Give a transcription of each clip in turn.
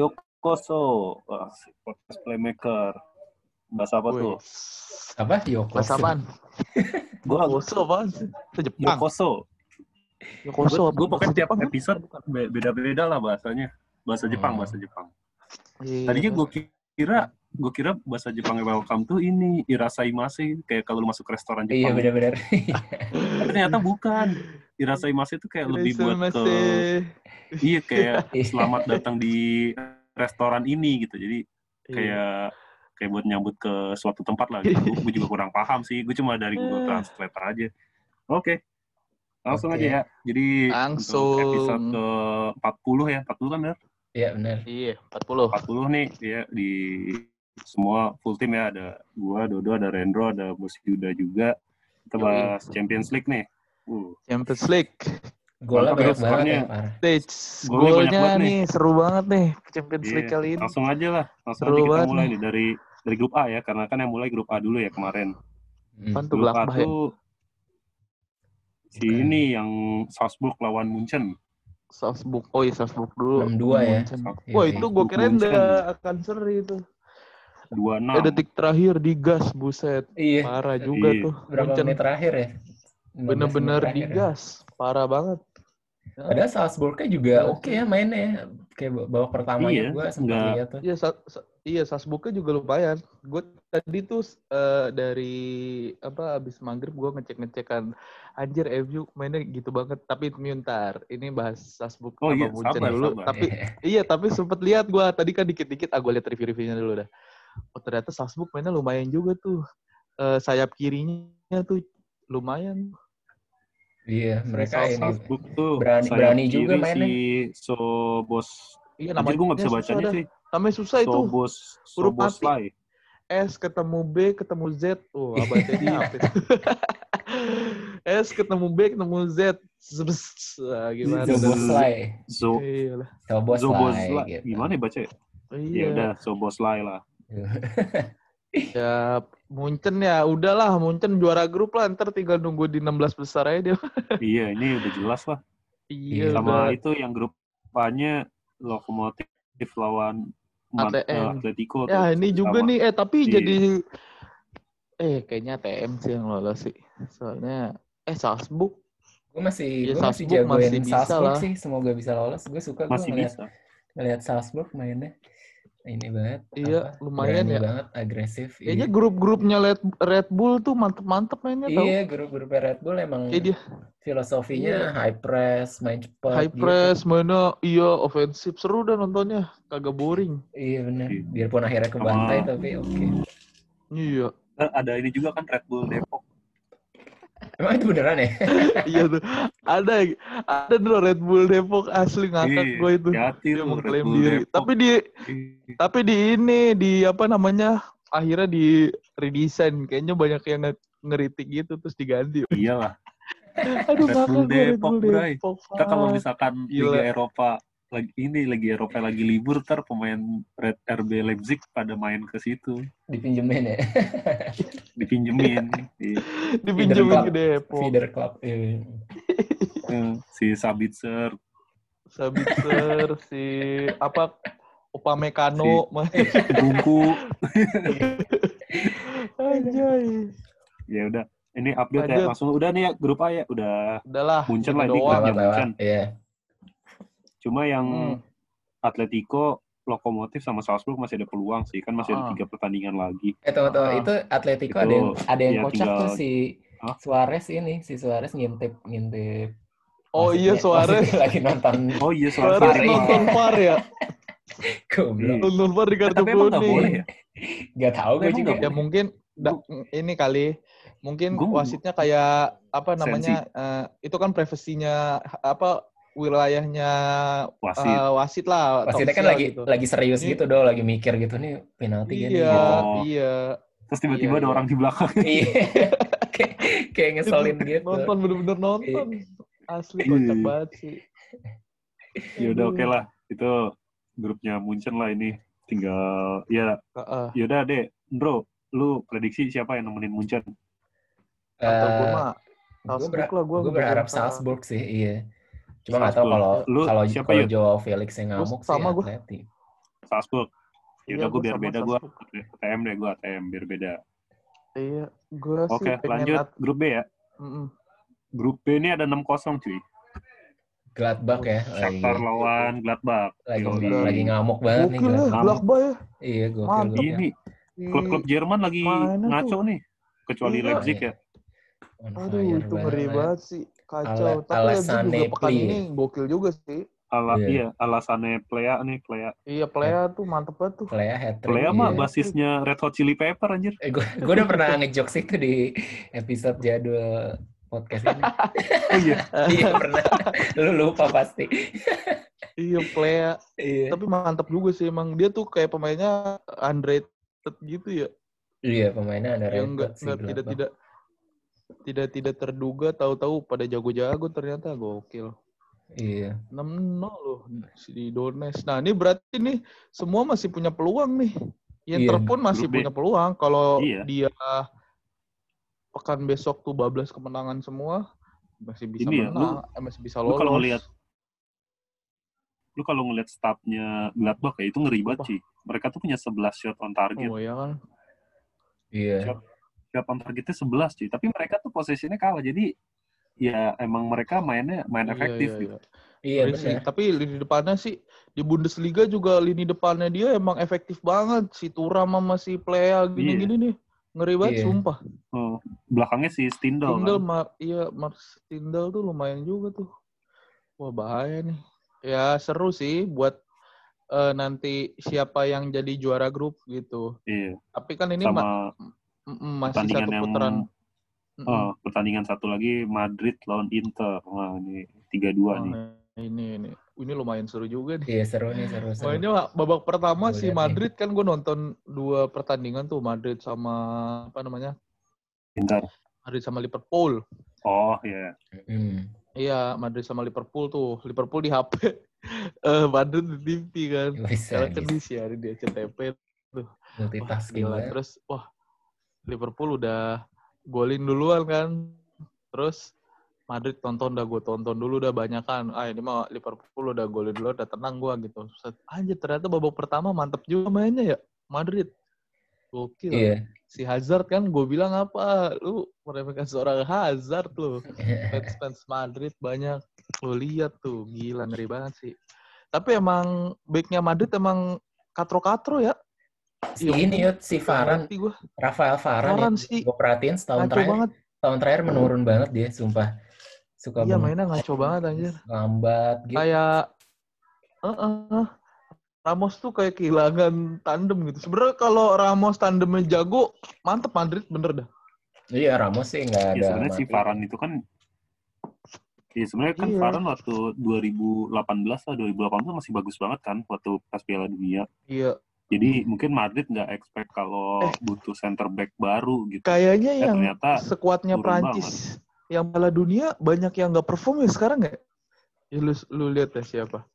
Yokoso, podcast playmaker. Bahasa apa tuh? Apa? Yoko. Bahasa apaan? Gua Yokoso apaan sih? Itu Jepang. Yokoso. Yokoso Gue pokoknya tiap kan? episode be- beda-beda lah bahasanya. Bahasa Jepang, Hmm. bahasa Jepang. Iya. Tadinya gue kira gue kira bahasa Jepang welcome tuh ini irasaimase kayak kalau lu masuk ke restoran Iya Jepang. benar-benar. Tapi ternyata bukan. Irasaimase itu kayak lebih buat ke iya kayak Iya. selamat datang di restoran ini gitu. Jadi Iya. kayak kayak buat nyambut ke suatu tempat lah gitu. gue juga kurang paham sih. Gue cuma dari Google Translate aja. Oke. Langsung Oke. aja ya. Jadi Langsung. untuk episode ke 40 ya. 40 kan benar? Iya benar. Iya, 40. 40 nih ya di semua full tim ya ada gua, Dodo, ada Rendro, ada Bos Yuda juga. Kita bahas Champions League nih. Uh, Champions League. Golnya banyak ya, banget ya, parah. Stage. Golnya nih. nih seru banget nih Champions iya. League kali ini. Langsung aja lah, langsung Seru aja kita mulai nih. nih dari dari grup A ya, karena kan yang mulai grup A dulu ya kemarin. Hmm. Grup A ya? tuh si Bukan. ini yang Salzburg lawan Munchen. Salzburg. Oh iya Salzburg dulu. 6-2 ya. Munchen. Iya Wah sih. itu gue Munchen. udah akan seri itu. 2-6. Eh, detik terakhir digas buset. Iya. Parah juga Iya. tuh. Berapa Munchen menit terakhir ya? 15 menit bener-bener terakhir ya. digas. Parah banget. Padahal Salzburg-nya juga oke ya mainnya. Kayak babak pertamanya Iya, gue sempat lihat tuh. Iya, Sa- Sa- iya Salzburgnya juga lumayan. Gue tadi tuh eh, dari apa abis maghrib gue ngecek-ngecek kan anjir MU mainnya gitu banget. Tapi miuntar. Ini bahas Salzburg Oh sama iya, Munchen sabar, dulu. sabar. Tapi iya, tapi sempet lihat gue tadi kan dikit-dikit. Ah gue lihat review-reviewnya dulu dah. Oh ternyata Salzburg mainnya lumayan juga tuh. Eh, sayap kirinya tuh lumayan. Iya, mereka Salzburg. ini Salzburg tuh Berani- berani juga mainnya. Si Sobos. Iya Anjir gue nggak bisa bacanya dah. sih. Namanya susah itu. Sobos, Huruf Sobos mati. Lai. S ketemu B ketemu Z. Oh, apa itu? S ketemu B ketemu Z. Zbs. Ah, gimana? Zobos. dah? Zoboslai. Zo Iya Zoboslai Lai. gitu. Gimana ya baca ya? Ya Iya. udah, Sobos Lai lah. Ya, Munchen ya udahlah Munchen juara grup lah ntar tinggal nunggu di 16 besar aja dia. iya, ini udah jelas lah. Iya, Sama udah. itu yang grup A-nya Lokomotif lawan ATM. eh, Atletico. tuh. Ya, ini juga Sama. nih eh tapi Iya. jadi eh kayaknya TM sih yang lolos sih. Soalnya eh Salzburg Gue masih, Ya, gue masih jagoin masih bisa Salzburg lah. sih. Semoga bisa lolos. Gue suka gue Masih ngeliat, bisa. ngeliat Salzburg mainnya. Ini banget. Iya, apa, lumayan ya. banget, agresif. kayaknya iya. grup-grupnya Red, Red Bull tuh mantep-mantep mainnya tau. Iya, grup-grup Red Bull emang Kayak dia filosofinya Iya. high press, main cepat. high gitu. press, mana iya ofensif seru dah nontonnya, kagak boring. Iya benar. Iya. Biarpun akhirnya kebantai Sama- tapi oke. Iya. Eh, ada ini juga kan Red Bull Depok. Emang itu beneran ya? iya tuh. Ada ada dulu Red Bull Depok asli ngakak Iya, gue itu. Hati Dia mengklaim diri. Depok. Tapi di Iya. tapi di ini di apa namanya? Akhirnya di redesign kayaknya banyak yang nge- ngeritik gitu terus diganti. Iyalah. Aduh Red Bull gue Red Depok, Bray. Depok. Kita kalau misalkan Gila. Liga Eropa lagi ini lagi Eropa lagi libur ter pemain Red RB Leipzig pada main ke situ Dipinjemin ya. dipinjemin dipinjemin ke Depok. Feeder club. Iya. Eh, si Sabitzer Sabitzer si apa Upamecano Bungku Anjay. ya udah ini update ya langsung udah nih ya grup A ya udah Udahlah, gitu lah ini grupnya. Munchen Iya. Cuma yang Hmm. Atletico Lokomotif sama Salzburg masih ada peluang sih kan masih ada Ah. tiga pertandingan lagi Eh tunggu tunggu Ah. itu Atletico Itu, ada yang ada yang ya, kocak tinggal- tuh si Hah? Suarez ini, si Suarez ngintip ngintip. Oh iya Suarez. lagi nonton oh iya Suarez Suarez Suarez. nonton VAR ya. goblok. Iya. Nonton VAR di kartu tapi kuning. boleh ya Gak tahu gue juga. Ya mungkin da- ini kali mungkin wasitnya kayak apa namanya eh, itu kan privasinya apa wilayahnya wasit eh, wasit lah Wasitnya kan lagi gitu. lagi serius gitu dong, lagi mikir gitu nih penalti gini. iya Oh. iya terus tiba-tiba Iya, ada iya. orang di belakang Iya. kayak kayak ngeselin Itu gitu. nonton bener-bener nonton asli Iya. kocak banget sih ya udah oke Aduh. lah itu grupnya Munchen lah ini tinggal ya Heeh. yaudah deh bro lu prediksi siapa yang nemenin Munchen Atau gue Eh, mah Salzburg lah gue gue berharap Salzburg sih, iya. Cuma nggak tahu kalau Lu kalau siapa, kalau? Joao Felix yang ngamuk sama sih gua. Atleti. Salzburg. Ya Iya, udah gue gua biar beda gue. ATM deh gue ATM biar beda. Iya, gue sih Oke, lanjut grup B ya. Grup B ini ada 6-0 cuy. Gladbach ya. Shakhtar lagi, lawan Gladbach. lagi, Yoi. lagi ngamuk banget nih Gokil ya, Gladbach. Gladbach ya. Iya, gokil. Grupnya. Ini klub-klub Jerman lagi ngaco tuh. nih. Kecuali Iya. Leipzig ya. On Aduh, fire itu ngeri banget sih. Kacau. Ala- Tapi alasannya juga pekan play. ini gokil juga sih. Ala, Iya. iya. alasannya Plea nih, Plea. Iya, Plea tuh mantep banget tuh. Playa hat. Plea mah iya. basisnya Red Hot Chili Pepper anjir. Eh, gue, gue udah pernah ngejokes itu di episode jadul podcast ini. Oh iya. iya pernah. Lu lupa pasti. Iya, Plea. iya. Tapi mantep juga sih emang. Dia tuh kayak pemainnya underrated gitu ya. Iya pemainnya ada yang enggak enggak tidak tidak tidak tidak terduga tahu-tahu pada jago-jago ternyata gokil. Iya. 6-0 loh di Donetsk. Nah, ini berarti nih semua masih punya peluang nih. Inter Iya, pun masih B. punya peluang kalau Iya. dia pekan besok tuh bablas kemenangan semua masih bisa Ini ya, menang, eh, masih bisa lu lolos. kalau ngelihat lu kalau ngelihat staffnya Gladbach ya itu ngeri banget sih. Mereka tuh punya 11 shot on target. Oh ya kan. Iya. Shot on targetnya 11 cuy. Tapi mereka tuh posisinya kalah. Jadi ya emang mereka mainnya main Iya, efektif iya, gitu. iya. Iya Ngeri sih. benar. Tapi lini depannya sih di Bundesliga juga lini depannya dia emang efektif banget. Si Turam sama si Plea gini-gini nih. Ngeri banget Iya. sumpah. Oh, belakangnya si Stindl Stindl, kan. Mar iya Mar Stindl tuh lumayan juga tuh. Wah bahaya nih. Ya seru sih buat eh, nanti siapa yang jadi juara grup gitu. Iya. Tapi kan ini ma- Sama masih pertandingan satu yang putaran. Mm, mm. oh, pertandingan satu lagi Madrid lawan Inter. Wah, ini 3-2 nih. Oh, ini ini ini lumayan seru juga nih. Iya seru nih seru seru. Mainnya babak pertama Gua si liat nih. Madrid kan gue nonton dua pertandingan tuh Madrid sama apa namanya Inter. Madrid sama Liverpool. Oh, iya. Hmm. Iya Madrid sama Liverpool tuh Liverpool di HP, eh Madrid di TV kan. Sekarang kan bisa. di siarin di SCTV. Wah, Multitasking gila. banget. Terus wah Liverpool udah golin duluan kan. Terus Madrid tonton udah gue tonton dulu udah banyak kan. Ah ini mah Liverpool udah golin dulu udah tenang gue gitu. Anjir ternyata babak pertama mantep juga mainnya ya Madrid. Gokil. Iya. Si Hazard kan gue bilang apa? Lu meremehkan seorang Hazard lu. Fans fans Madrid banyak. Lu lihat tuh gila ngeri banget sih. Tapi emang backnya Madrid emang katro-katro ya. Si ini yut, si Varane, Ngerti gua. Rafael Varane. Varane sih. Gue perhatiin setahun Ngaco terakhir, banget. tahun terakhir menurun banget dia, sumpah. Suka Iya mainnya ngaco banget anjir. lambat gitu. Kayak Heeh. Ramos tuh kayak kehilangan tandem gitu. Sebenarnya kalau Ramos tandemnya jago, mantep Madrid bener dah. Iya Ramos sih nggak Ya ada. sebenarnya si. Varane itu kan Iya sebenarnya kan Iya. Varane waktu 2018 lah 2018 tuh masih bagus banget kan waktu pas Piala Dunia. Iya. Jadi mungkin Madrid nggak expect kalau Eh. butuh center back baru gitu. Kayaknya Eh, yang ternyata sekuatnya Prancis yang Piala Dunia banyak yang nggak perform ya sekarang ya? Ya lu, lu lihat ya siapa?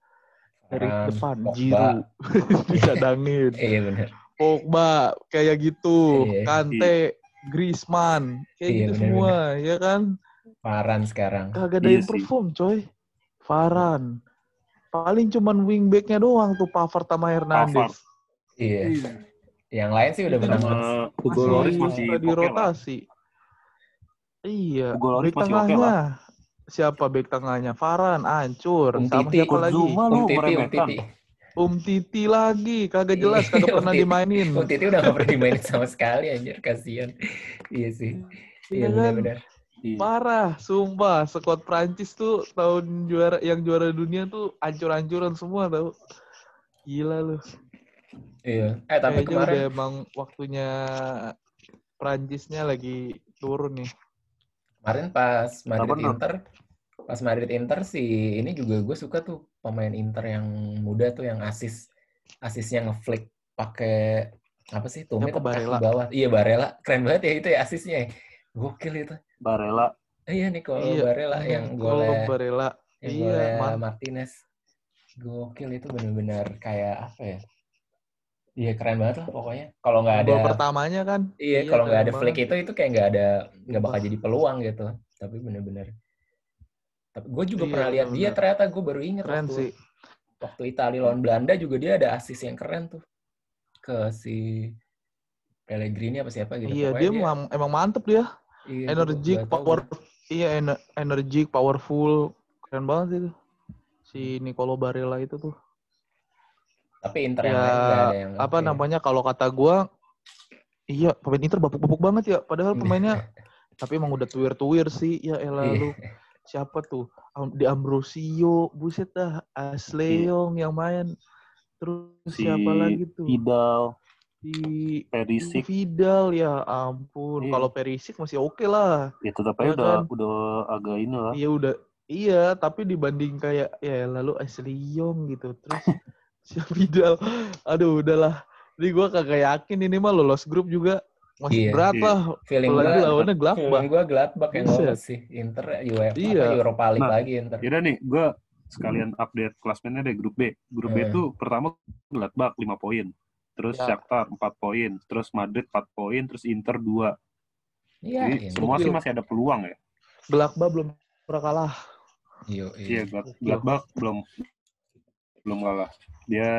Dari Varane, depan, Pogba. Giroud. Dicadangin. Iya benar. Pogba, kayak gitu. Iya. Kante, Griezmann. Kayak Iya, gitu bener, semua, ya kan? Varane sekarang. Kagak ada Iya yang sih. perform, coy. Varan. Paling cuman wingbacknya doang tuh Pavard sama Hernandez. Pavard. Iya. Yang lain sih udah menang. sama Hugo Lloris masih lah. dirotasi. Iya. Hugo Lloris Back masih oke tengahnya. Siapa back tengahnya? Varan, hancur. Um Sama Titi, siapa lagi? Um Titi, Um. Titi. Um Titi lagi. Kagak jelas, Iya, kagak Um pernah Titi. dimainin. Um Titi udah gak pernah dimainin sama sekali anjir, kasihan. Iya sih. Iya Iya kan? benar-benar. Iya. Parah, sumpah. Skuad Prancis tuh tahun juara yang juara dunia tuh ancur-ancuran semua tau. Gila lu. Iya. Eh tapi Kayaknya kemarin udah emang waktunya Prancisnya lagi turun nih. kemarin pas Madrid. Inter pas Madrid Inter sih ini juga gue suka tuh pemain Inter yang muda tuh yang asis asisnya ngeflick pakai apa sih kaki Barella? bawah iya Barella keren banget ya itu ya asisnya ya. gokil itu Barella. Eh, iya Nicolo Iya, Barella yang Nicolo golnya Barella. yang Iya, golnya Martinez gokil itu bener-bener kayak apa ya iya keren banget lah pokoknya kalau nggak ada Gol pertamanya kan. Iya, kalau nggak ada flick itu itu kayak nggak ada nggak bakal jadi peluang gitu. Tapi bener-bener. Tapi gue juga Iya, pernah lihat dia ternyata gue baru inget Keren waktu sih. waktu Italia lawan Belanda juga dia ada asis yang keren tuh ke si Pellegrini apa siapa gitu. Iya, Pokoknya dia emang, emang mantep dia. iya, Energik, power, iya ener- energik, powerful, keren banget itu. Si Nicolo Barella itu tuh. Tapi Inter Ya, yang lain nggak ada yang apa oke. namanya kalau kata gua iya pemain Inter bapuk-bapuk banget ya. Padahal pemainnya tapi emang udah tuir-tuir sih. Ya elah Iya. lu siapa tuh? Di Ambrosio buset dah. Asleong yang main. Terus Si siapa lagi tuh? Idal, si Perisic, Vidal ya ampun. Iya. kalau Perisic masih oke lah. Ya tetap Iya aja udah, kan? udah agak ini lah. iya udah. Iya tapi dibanding kayak ya lalu Asleong gitu. Terus si Vidal aduh udahlah jadi gua kagak yakin ini mah lolos grup juga masih Iya. berat Iya. lah feeling apalagi gua lawannya Gladbach feeling gua Gladbach yang lolos sih. Inter UEFA Iya. Europa League Nah, lagi Inter. Yaudah nih, gue sekalian update klasmennya deh grup B. Grup B Eh. tuh pertama Gladbach 5 poin. Terus Ya. Shakhtar 4 poin. Terus Madrid 4 poin. Terus Inter 2. Iya, Jadi ini. semua sih Gokil. masih ada peluang ya. Gladbach belum pernah kalah Iya, Iya, iya. Glad- Gladbach belum belum kalah. Dia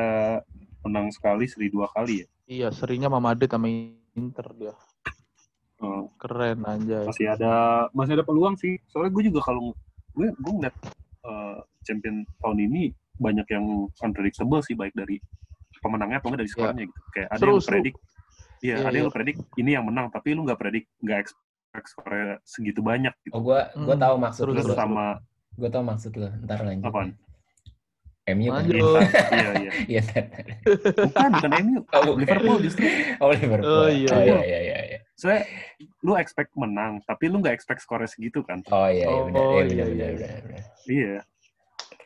menang sekali, seri dua kali ya. iya serinya sama Madrid sama Inter dia Eh, keren anjay masih ada masih ada peluang sih. Soalnya gue juga kalau gue gue ngeliat eh, champion tahun ini banyak yang unpredictable sih baik dari pemenangnya atau dari skornya gitu. Kayak ada Iya. Seru, yang predik Iya, Iya, ada yang iya. predik ini yang menang, tapi lu nggak predik, nggak expect skornya segitu banyak gitu. Oh, gua gua Hmm, tahu maksud lu. Terus sama Gua tahu maksud lu. Ntar lanjut. Apaan? MU kan. Iya iya. Iya, ntar. Bukan, bukan MU, Oh, bukan. Liverpool justru. Oh, Liverpool. Oh, iya, Oh, iya. iya, iya, iya. Soalnya lu expect menang, tapi lu nggak expect skornya segitu kan? Oh, iya, iya, benar. Oh, Iya, iya, iya, iya. Iya.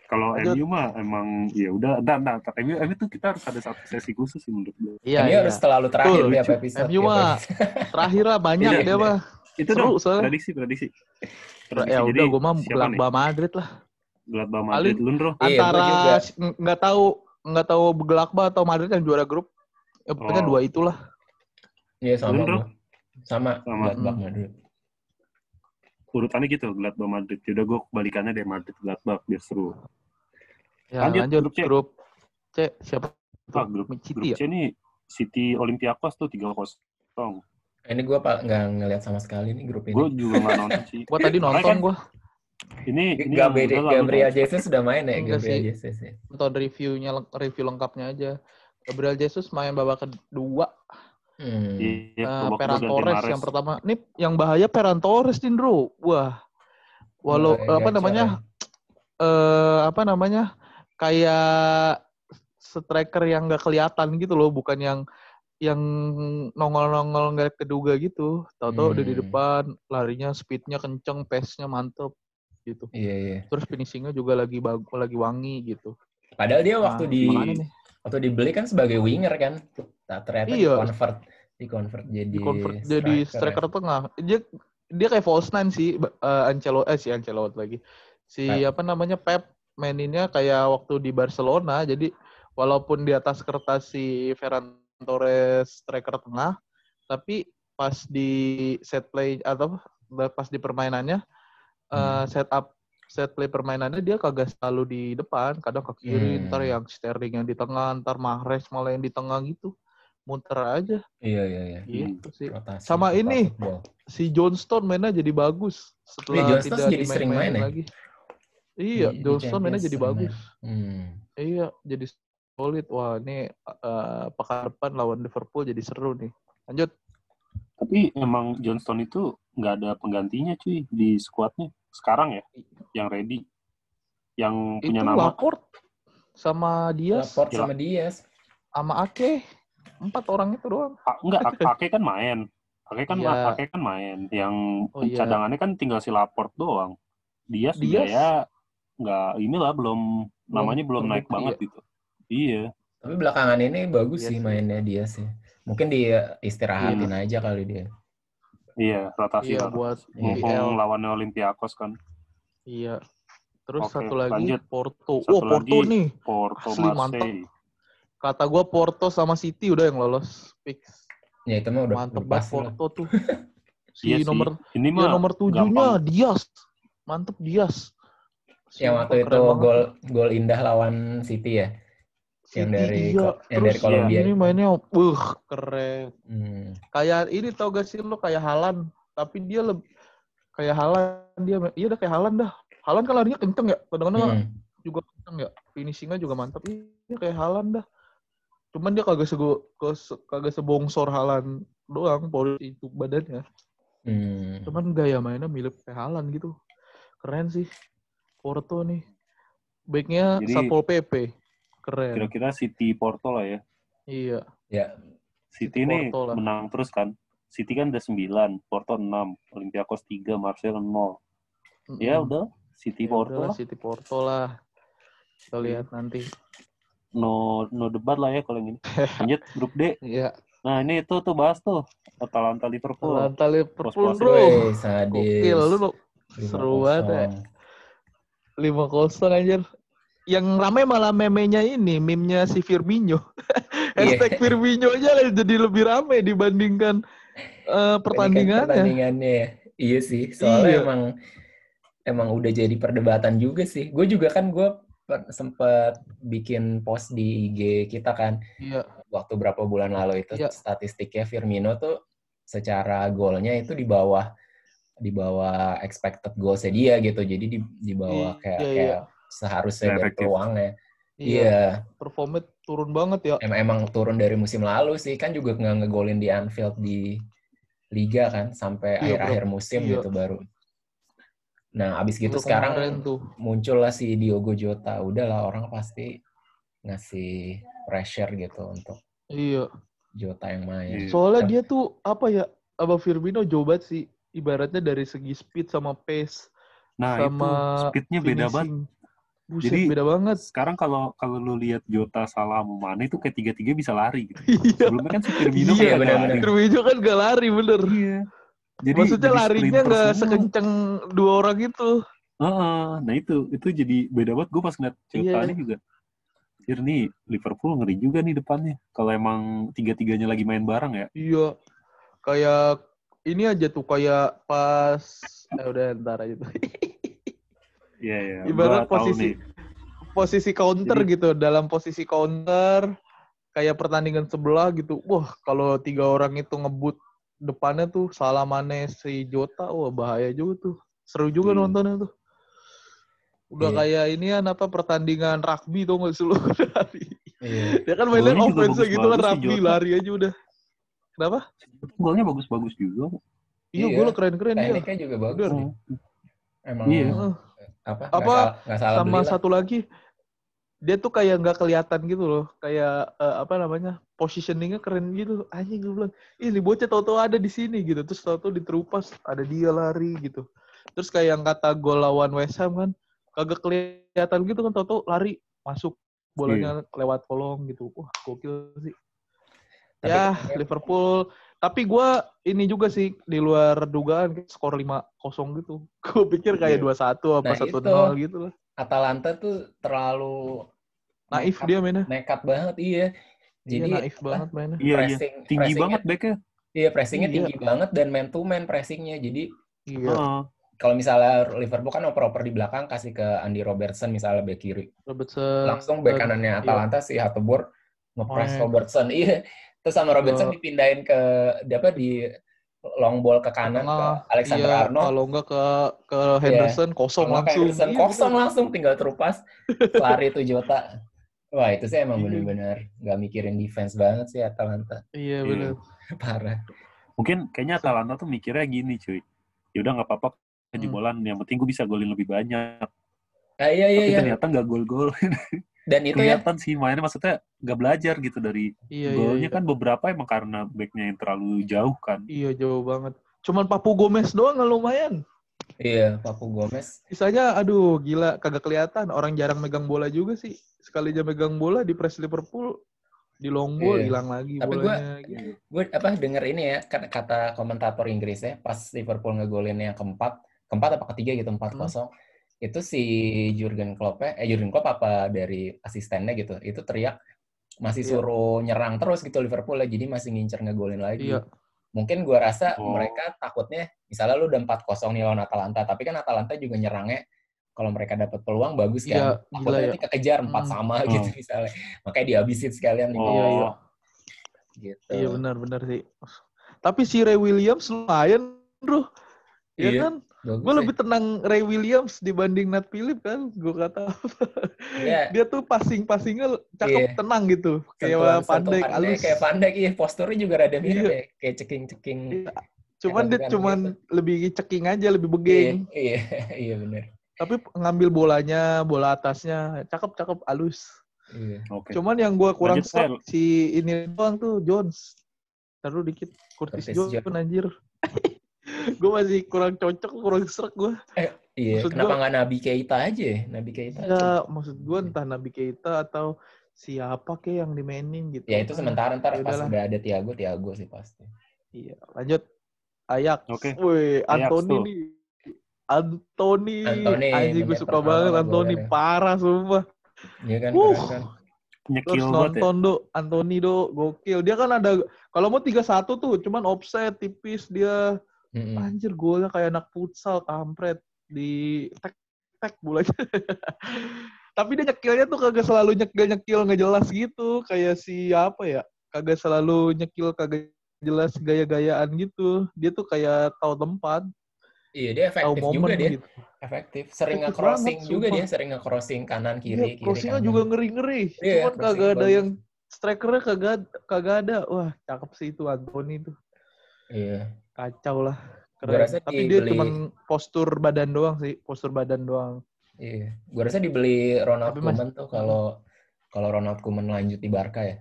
Kalau. MU mah emang ya udah, entar, entar. MU, MU tuh kita harus ada satu sesi khusus sih menurut gue. iya MU iya harus selalu terakhir tiap episode. MU tiap mah terakhir lah banyak Iya, dia iya. mah Itu dong, soalnya. prediksi, prediksi. ya Jadi, udah gue mah? Gladbach Madrid lah Gladbach Madrid, lu Bro. Iya, antara nggak tahu nggak tahu Gladbach atau Madrid yang juara grup ya, pokoknya Oh. dua itulah Iya, sama Lu, Bro? gua. Sama, Sama. Gladbach Hmm. Madrid. Urutannya gitu, Gladbach Madrid. Yaudah gue kebalikannya deh Madrid Gladbach biar seru. ya Lanjut, lanjut, grup C. grup C siapa Ah, grup, City grup ya C ini City Olympiakos tuh 3-0. Ini gua pak nggak ngeliat sama sekali nih grup Gue ini. juga nggak nonton sih. gue tadi Makanya nonton kan gue Ini ini Gabriel. Jesus sudah main ya, Enggak Gabriel sih. Jesus ya. nonton reviewnya review lengkapnya aja Gabriel Jesus main babak kedua Hmm. Iya, Eh, ganti Torres yang pertama. Ini yang bahaya Ferran Torres nih, Bro. Wah. Walau Mulai apa gacor namanya? ya. Eh apa namanya? Kayak striker yang nggak kelihatan gitu loh, bukan yang yang nongol-nongol nggak keduga gitu. Tahu-tahu udah di Hmm. depan, larinya speednya kenceng, pace-nya mantep gitu. Iya, iya. Terus finishingnya juga lagi bagus, lagi wangi gitu. Padahal dia waktu Nah, di waktu dibeli kan sebagai winger kan. Nah, ternyata Iya. di convert di convert jadi di convert jadi striker ya. tengah. Dia dia kayak false nine sih uh, Ancelo eh si Ancelotti lagi. Si Pep. apa namanya Pep maininnya kayak waktu di Barcelona. Jadi walaupun di atas kertas si Ferran Torres striker tengah, tapi pas di set play atau pas di permainannya uh, Hmm. set up set play permainannya dia kagak selalu di depan, kadang ke kiri, Hmm. ntar yang Sterling yang di tengah, ntar Mahrez malah yang di tengah gitu. Muter aja Iya, iya, iya. gitu sih. Rotasi, Sama total ini. football. si Johnston mainnya jadi bagus setelah Johnston tidak jadi sering dimain-mainin main ya? lagi. Iya, Di- di Johnston mainnya jadi bagus. Hmm. Iya, jadi solid. Wah, ini eh, pekan depan lawan Liverpool jadi seru nih. Lanjut. Tapi emang Johnston itu nggak ada penggantinya cuy di skuadnya sekarang ya, yang ready, yang punya Itu nama. Laporte sama Diaz Laporte Gila. sama Diaz. sama Ake. Empat orang itu doang. A- enggak, Ake kan main. Ake kan Iya. Ake kan main. Yang Oh, iya. cadangannya kan tinggal si Laporte doang. Dia Diaz. ya nggak inilah belum namanya belum naik terbukti banget ya. gitu. Iya. Tapi belakangan ini bagus Iya sih mainnya dia sih. Mungkin dia istirahatin aja kali dia. Iya, rotasi Iya, buat Iya. Mumpung lawannya Olympiakos kan. Iya. Terus Oke, satu lagi lanjut. Porto. Satu oh, Porto lagi. nih. Porto Asli, mantap. Marseille. Kata gua Porto sama City udah yang lolos. Fix. Ya itu mah udah Mantep banget. Porto tuh. Si Iya sih. nomor Ini Ya mah nomor tujuhnya gampang. Dias. Mantep Dias. yang Sumpah, waktu itu gol gol indah lawan City ya. Yang dari iya. Ko- yang dari Terus Kolombia Ini itu. mainnya, uh, keren. Hmm. Kayak ini tau gak sih lo kayak Halan, tapi dia lebih kayak Halan dia, iya udah kayak Halan dah. Halan kan larinya kenceng ya, kadang-kadang Hmm. juga kenceng ya, finishingnya juga mantap. Iya kayak Halan dah. Cuman dia kagak sego, ke- kagak sebongsor Halan doang, polisi itu badannya. Hmm. Cuman gaya mainnya mirip kayak Halan gitu. Keren sih. Porto nih. Baiknya Jadi- Sapol PP. Keren. Kira-kira City Porto lah ya. Iya. Ya, City City ini Porto lah. menang terus kan. City kan udah 9, Porto 6, Olympiakos 3, Marseille 0. Ya Mm-mm. udah, City Ya Porto lah. City Porto lah. Kita lihat nanti. No no debat lah ya kalau yang ini. Lanjut grup D. Iya. Nah, ini tuh tuh bahas tuh Atalanta Liverpool. Atalanta Liverpool bro. Gokil lu lo. 5-0. seru banget ya. 5-0 anjir. Yang ramai malah memenya ini, meme-nya si Firmino. Iya. Hashtag Firmino aja lah jadi lebih ramai dibandingkan Dibandingkan pertandingannya. Pertandingannya. ya. Iya sih, soalnya Iya. emang emang udah jadi perdebatan juga sih. Gue juga kan gue sempet bikin post di IG kita kan Iya. waktu berapa bulan lalu itu Iya. statistiknya Firmino tuh secara golnya itu di bawah di bawah expected goalsnya dia gitu. Jadi di di bawah kayak Iya, iya. kayak seharusnya dari efektif. peluangnya. Iya. Iya, Performnya turun banget ya. Em- emang turun dari musim lalu sih kan juga nggak ngegolin di Anfield di liga kan sampai Iya, akhir-akhir musim Iya. gitu baru. Nah, abis gitu Baru sekarang tuh. muncul lah si Diogo Jota. Udahlah orang pasti ngasih pressure gitu untuk Iya. Jota yang main. Iya. Soalnya Tapi- dia tuh apa ya? Abang Firmino jauh banget sih. Ibaratnya dari segi speed sama pace Nah, sama itu speednya beda banget. Buset, Jadi, beda banget. Sekarang kalau kalau lu lihat Jota salah sama Mane itu kayak tiga-tiga bisa lari gitu. Iya. Sebelumnya kan si Firmino Iya, kan nggak benar-benar. lari. Firmino kan gak lari bener. Iya. Jadi Maksudnya jadi larinya nggak semua. sekenceng dua orang itu. Heeh, nah itu itu jadi beda banget. Gue pas ngeliat Jota Iya. ini juga. Nih Liverpool ngeri juga nih depannya. Kalau emang tiga-tiganya lagi main bareng ya. Iya. Kayak ini aja tuh kayak pas eh udah ntar aja tuh. Iya iya. Ibarat Gua posisi posisi counter Jadi- gitu, dalam posisi counter kayak pertandingan sebelah gitu. Wah, kalau tiga orang itu ngebut depannya tuh salah Mane si Jota, wah bahaya juga tuh. Seru juga Hmm. nontonnya tuh. Udah Iya. kayak ini kan apa pertandingan rugby tuh nggak lu lari. Iya. Ya kan mainnya juga offense gitu kan si rugby Jota. lari aja udah. Kenapa? Golnya bagus-bagus juga. Iya, Iya. gue keren-keren dia. Tekniknya juga bagus. Sih. Emang Iya. Apa? Apa, salah, nggak salah sama beli lah. satu lagi? Dia tuh kayak nggak kelihatan gitu loh. Kayak eh, apa namanya positioningnya keren gitu. Anjing gue bilang ini bocah tau-tau ada di sini gitu. Terus tau-tau diterupas ada dia lari gitu. Terus kayak yang kata gol lawan West Ham kan kagak kelihatan gitu kan tau-tau lari masuk bolanya lewat kolong gitu. Wah gokil sih. Tapi ya Liverpool tapi gue ini juga sih di luar dugaan skor 5-0 gitu gue pikir kayak Iya. 2-1 apa Nah, 1-0 gitu lah Atalanta tuh terlalu naif nekat- dia mainnya nekat banget iya. Jadi iya, naif apa, banget mainnya. Iya iya. pressing, Tinggi banget backnya. Iya, pressingnya Iya. tinggi banget dan man to man pressingnya. Jadi Iya. Kalau misalnya Liverpool kan oper-oper di belakang kasih ke Andy Robertson misalnya back kiri. Robertson. Langsung back kanannya Atalanta si Oh, nge-press iya. Robertson. Iya. Terus sama Robertson Ke- dipindahin ke di apa di long ball ke kanan ke Alexander iya, Arnold. Kalau enggak ke ke Henderson kosong Kalau nggak langsung. Henderson Iya, kosong bener. langsung tinggal terupas lari tuh Jota. Wah itu sih emang Iya. bener-bener nggak mikirin defense banget sih Atalanta. Iya Iya. benar. Parah. Mungkin kayaknya Atalanta tuh mikirnya gini cuy. Yaudah nggak apa-apa kejebolan. Yang penting gue bisa golin lebih banyak. Ah, iya iya Tapi iya. ternyata nggak gol-gol. Dan itu ya Kelihatan sih mainnya maksudnya nggak belajar gitu dari Iya iya. golnya iya. kan beberapa emang karena backnya yang terlalu jauh kan. Iya jauh banget. Cuman Papu Gomez doang nggak lumayan. iya Papu Gomez. Sisanya aduh gila kagak kelihatan. Orang jarang megang bola juga sih. Sekali aja megang bola di press Liverpool di long ball Iya. hilang lagi Tapi gua- bolanya gitu. Gue apa denger ini ya kata, kata komentator Inggris ya pas Liverpool ngegolin yang keempat, keempat apa ketiga gitu empat kosong. Itu si Jurgen Klopp eh Jurgen Klopp apa dari asistennya gitu. Itu teriak masih Iya. suruh nyerang terus gitu Liverpool ya. Jadi masih ngincer ngegolin lagi. Iya. Mungkin gua rasa Oh. mereka takutnya misalnya lu udah 4-0 nih lawan Atalanta, tapi kan Atalanta juga nyerangnya kalau mereka dapat peluang bagus kan. gila Takutnya ya. nanti kekejar empat Hmm. sama Oh. gitu misalnya. Makanya dihabisin sekalian nih. Oh. Iya, iya. Gitu. Iya benar-benar sih. Tapi si Ray Williams lumayan, bro. Iya Iya, kan? Bagus Gue lebih tenang Ray Williams dibanding Nat Philip kan. Gue kata Iya. dia tuh passing-passingnya cakep Iya. tenang gitu. Kayak pandai halus. Kayak pandai, iya. Posturnya juga rada mirip Iya. ya. Kayak ceking-ceking. Iya. Cuman dia cuman gitu. lebih ceking aja, lebih Iya, begeng. iya, iya benar. Tapi ngambil bolanya, bola atasnya, cakep-cakep halus. Iya. Oke. Cuman yang gue kurang suka si ini doang tuh Jones. Taruh dikit Curtis, Curtis Jones Jones. anjir. gue masih kurang cocok, kurang serak gue. Iya, Maksud kenapa nggak Nabi Keita aja? ya? Nabi Keita. Ya, maksud gue entah Nabi Keita atau siapa kek yang dimainin gitu. Ya itu sementara ntar ya pas udahlah. udah ada Tiago, Tiago sih pasti. Iya, lanjut. Ayak. Oke. Woi, Ajax Anthony nih. Anthony, Anthony, anjing gue suka banget Anthony golnya. parah sumpah. Iya kan, keren kan? Nyekil banget ya. nonton do, Anthony do, gokil. Dia kan ada kalau mau 3-1 tuh, cuman offset tipis dia. Mm-mm. Anjir golnya kayak anak futsal kampret di tek tek bolanya. Tapi dia nyekilnya tuh kagak selalu nyekil-nyekil nggak jelas gitu, kayak si apa ya? Kagak selalu nyekil kagak jelas gaya-gayaan gitu. Dia tuh kayak tahu tempat, Iya dia efektif momen juga dia. gitu. Efektif. Sering Efektif nge-crossing banget, juga sumpah. dia, sering nge-crossing kanan kiri, Iya, kiri crossingnya kanan. juga ngeri-ngeri. Iya, Cuman kagak ada bagus. yang strikernya kagak kagak ada. Wah, cakep sih itu Anthony tuh. Iya. Kacau lah. Gua Keren. rasa Tapi dia dibeli- cuman postur badan doang sih, postur badan doang. Iya. Gue rasa dibeli Ronald Tapi mas- Koeman tuh kalau kalau Ronald Koeman lanjut di Barca ya.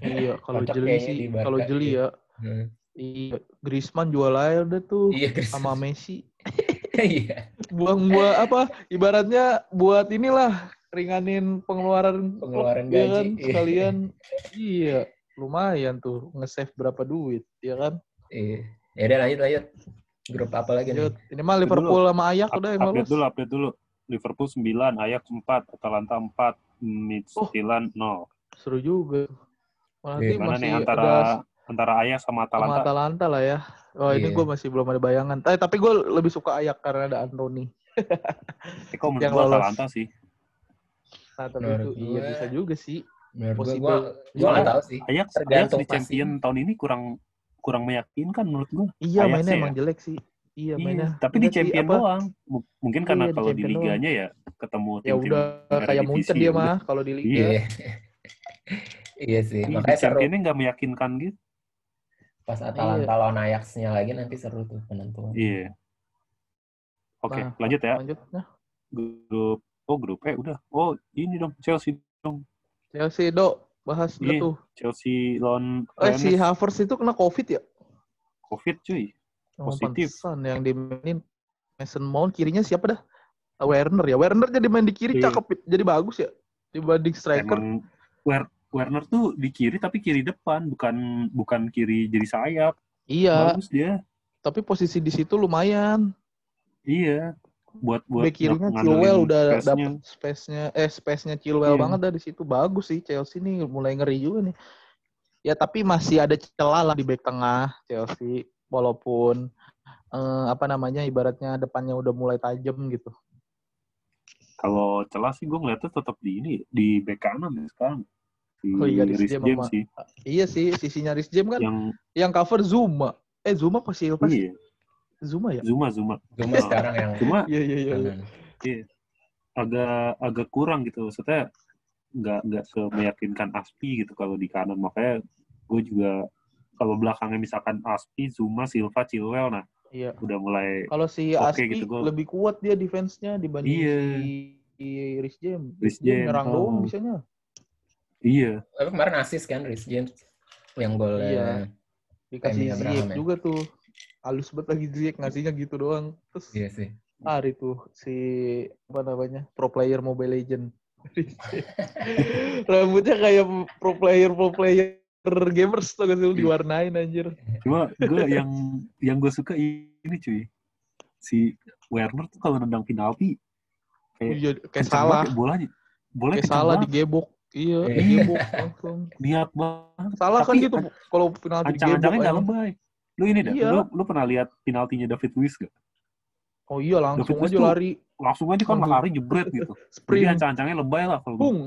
Iya, kalau jeli sih, kalau jeli ya. Hmm. Iya, Griezmann jual aja udah tuh Iya, sama Messi. Iya. Buang buat apa? Ibaratnya buat inilah ringanin pengeluaran Pengeluaran ya gaji, kan? iya. Sekalian iya, lumayan tuh nge-save berapa duit, ya kan? Iya. Ya udah lanjut lanjut. Grup apa lagi nih? Ini mah Liverpool sama Ajax Up- udah yang update lolos. dulu, update dulu. Liverpool 9, Ajax 4, Atalanta 4, Oh. Midtjylland 0. Seru juga. Nanti Iya, Gimana masih nih ada antara antara Ajax sama sama Atalanta? Atalanta lah ya. Oh ini Iya. gue masih belum ada bayangan. Eh tapi gue lebih suka Ajax karena ada Anthony. Eh, kok menurut lolos. Atalanta sih. Nah tapi itu iya gue- bisa juga sih. Menurut gue, gue gue Iya. tahu sih. Ajax, Ajax Tergantung di champion tahun ini kurang kurang meyakinkan menurut gua. Iya Ajax mainnya ya? emang jelek sih. Iya mainnya. Iya, tapi di champion apa, doang. M- Mungkin karena Iya, di kalau di doang. liganya ya ketemu Ya tim-tim udah dari kayak Munchen dia udah. mah kalau di liga. Iya. iya sih. Iya, di Makanya seru. championnya nggak meyakinkan gitu. Pas Atalanta Iya. lawan Ajax-nya lagi nanti seru tuh penentuan. Iya. Oke, Nah, lanjut ya. Lanjut. Nah, Grup Oh, grup E udah. Oh, ini dong Chelsea dong. Chelsea do bahas nggak tuh. Chelsea lawan Eh si. Havertz itu kena Covid ya? Covid cuy. Oh, Positif. pantesan yang dimainin Mason Mount kirinya siapa dah? Ah, Werner ya. Werner jadi main di kiri Iya. cakep, jadi bagus ya dibanding striker. Emang Wer- Werner tuh di kiri tapi kiri depan, bukan bukan kiri jadi sayap. Iya, Bagus dia. tapi posisi di situ lumayan. Iya. Buat buat Bek kirinya Chilwell udah dapet space-nya eh space-nya Chilwell Iya. banget dah di situ. Bagus sih Chelsea nih mulai ngeri juga nih. Ya tapi masih ada celah lah di bek tengah Chelsea walaupun eh, apa namanya ibaratnya depannya udah mulai tajam gitu. Kalau celah sih gue ngeliatnya tetap di ini di bek kanan ya sekarang. Di Oh iya, Reece James James sih. Iya sih sisinya Rhys James kan Yang yang cover Zuma. Eh Zuma apa Silva sih? iya, Zuma ya? Zuma Zuma. Cuma sekarang yang Cuma Iya iya iya. iya. agak agak kurang gitu maksudnya nggak nggak semeyakinkan Aspi gitu kalau di kanan makanya gue juga kalau belakangnya misalkan Aspi Zuma Silva Chilwell nah Iya. udah mulai Kalau si Oke Aspi gitu, gua- lebih kuat dia defense-nya dibanding Iya. si, Rhys James. Rhys James nyerang oh. doang bisanya. iya Tapi kemarin asis kan Rhys James yang golnya. Iya. Dikasih Abraham ya? juga tuh. Halus banget lagi Ziyech ngasihnya gitu doang. Terus Iya sih. hari tuh si apa namanya pro player Mobile Legend. Rambutnya kayak pro player pro player gamers tuh gak sih lu diwarnain anjir. cuma gue yang yang gue suka ini cuy si Werner tuh kalau nendang penalti kayak Iya, kayak salah, banget bolanya bolanya kayak kencang salah banget, digebok. Iya, Iya. digebok langsung. niat banget Salah kan gitu kalau penalti digebok. ancang-ancangnya nggak anjing. Lu ini dah Iya. lu lu pernah lihat penaltinya David Luiz gak Oh iya langsung David aja tuh lari langsung aja kan lari jebret gitu. Jadi sprint, ancang-ancangnya lebay lah kalau gua. bung.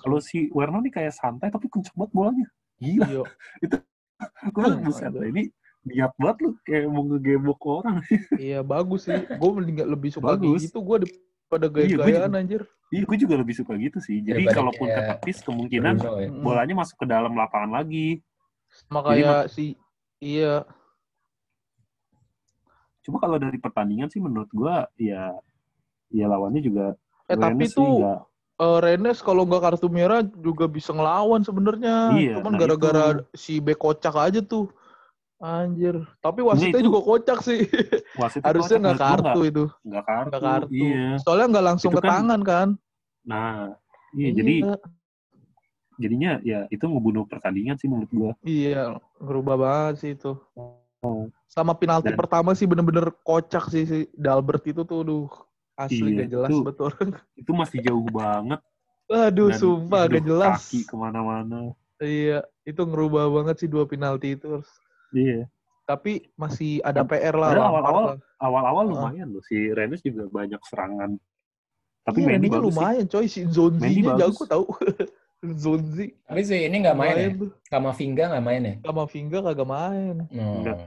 Kalau si Werner nih kayak santai tapi kenceng banget bolanya. Gila. Iya. Gue Hmm, buset ini niat banget lu kayak mau ngegebok orang. Iya bagus sih. Gue mending lebih suka Bagus. gitu. Gue daripada Iya, gaya-gayaan juga. anjir. Iya, gue juga lebih suka gitu sih. Jadi Daripada kalaupun kayak ketepis kemungkinan ya. Bolanya masuk ke dalam lapangan lagi. Sama Jadi kayak si iya Cuma kalau dari pertandingan sih menurut gua ya ya lawannya juga eh tapi Rennes sih tuh nggak- eh, Rennes kalau nggak kartu merah juga bisa ngelawan sebenarnya. Iya, Cuman nah gara-gara itu. si bek kocak aja tuh. Anjir. Tapi wasitnya itu- juga kocak sih. wasit itu Harusnya nggak kartu itu. nggak kartu. Nggak kartu. Iya. Soalnya nggak langsung Itu ke kan- tangan kan. Nah, iya jadi jadinya ya itu ngebunuh pertandingan sih menurut gua. Iya, ngerubah banget sih itu. Oh. Sama penalti Dan- pertama sih bener-bener kocak sih si Dalbert itu tuh, duh asli Iya, gak jelas itu betul. Itu masih jauh banget. Aduh, dan sumpah aduh, gak jelas. Kaki ke mana-mana. Iya, itu ngerubah banget sih dua penalti itu. Iya. Tapi masih ada PR lah. Awal-awal awal-awal Heeh. lumayan loh. Si Rennes juga banyak serangan. Tapi Iya, Mendy bagus sih. lumayan coy, si Zonzi-nya jago tau. Zonzi. Tapi sih ini nggak main ya? Lumayan tuh. Sama Vinga nggak main ya? Sama Vinga kagak main. Oh, Enggak.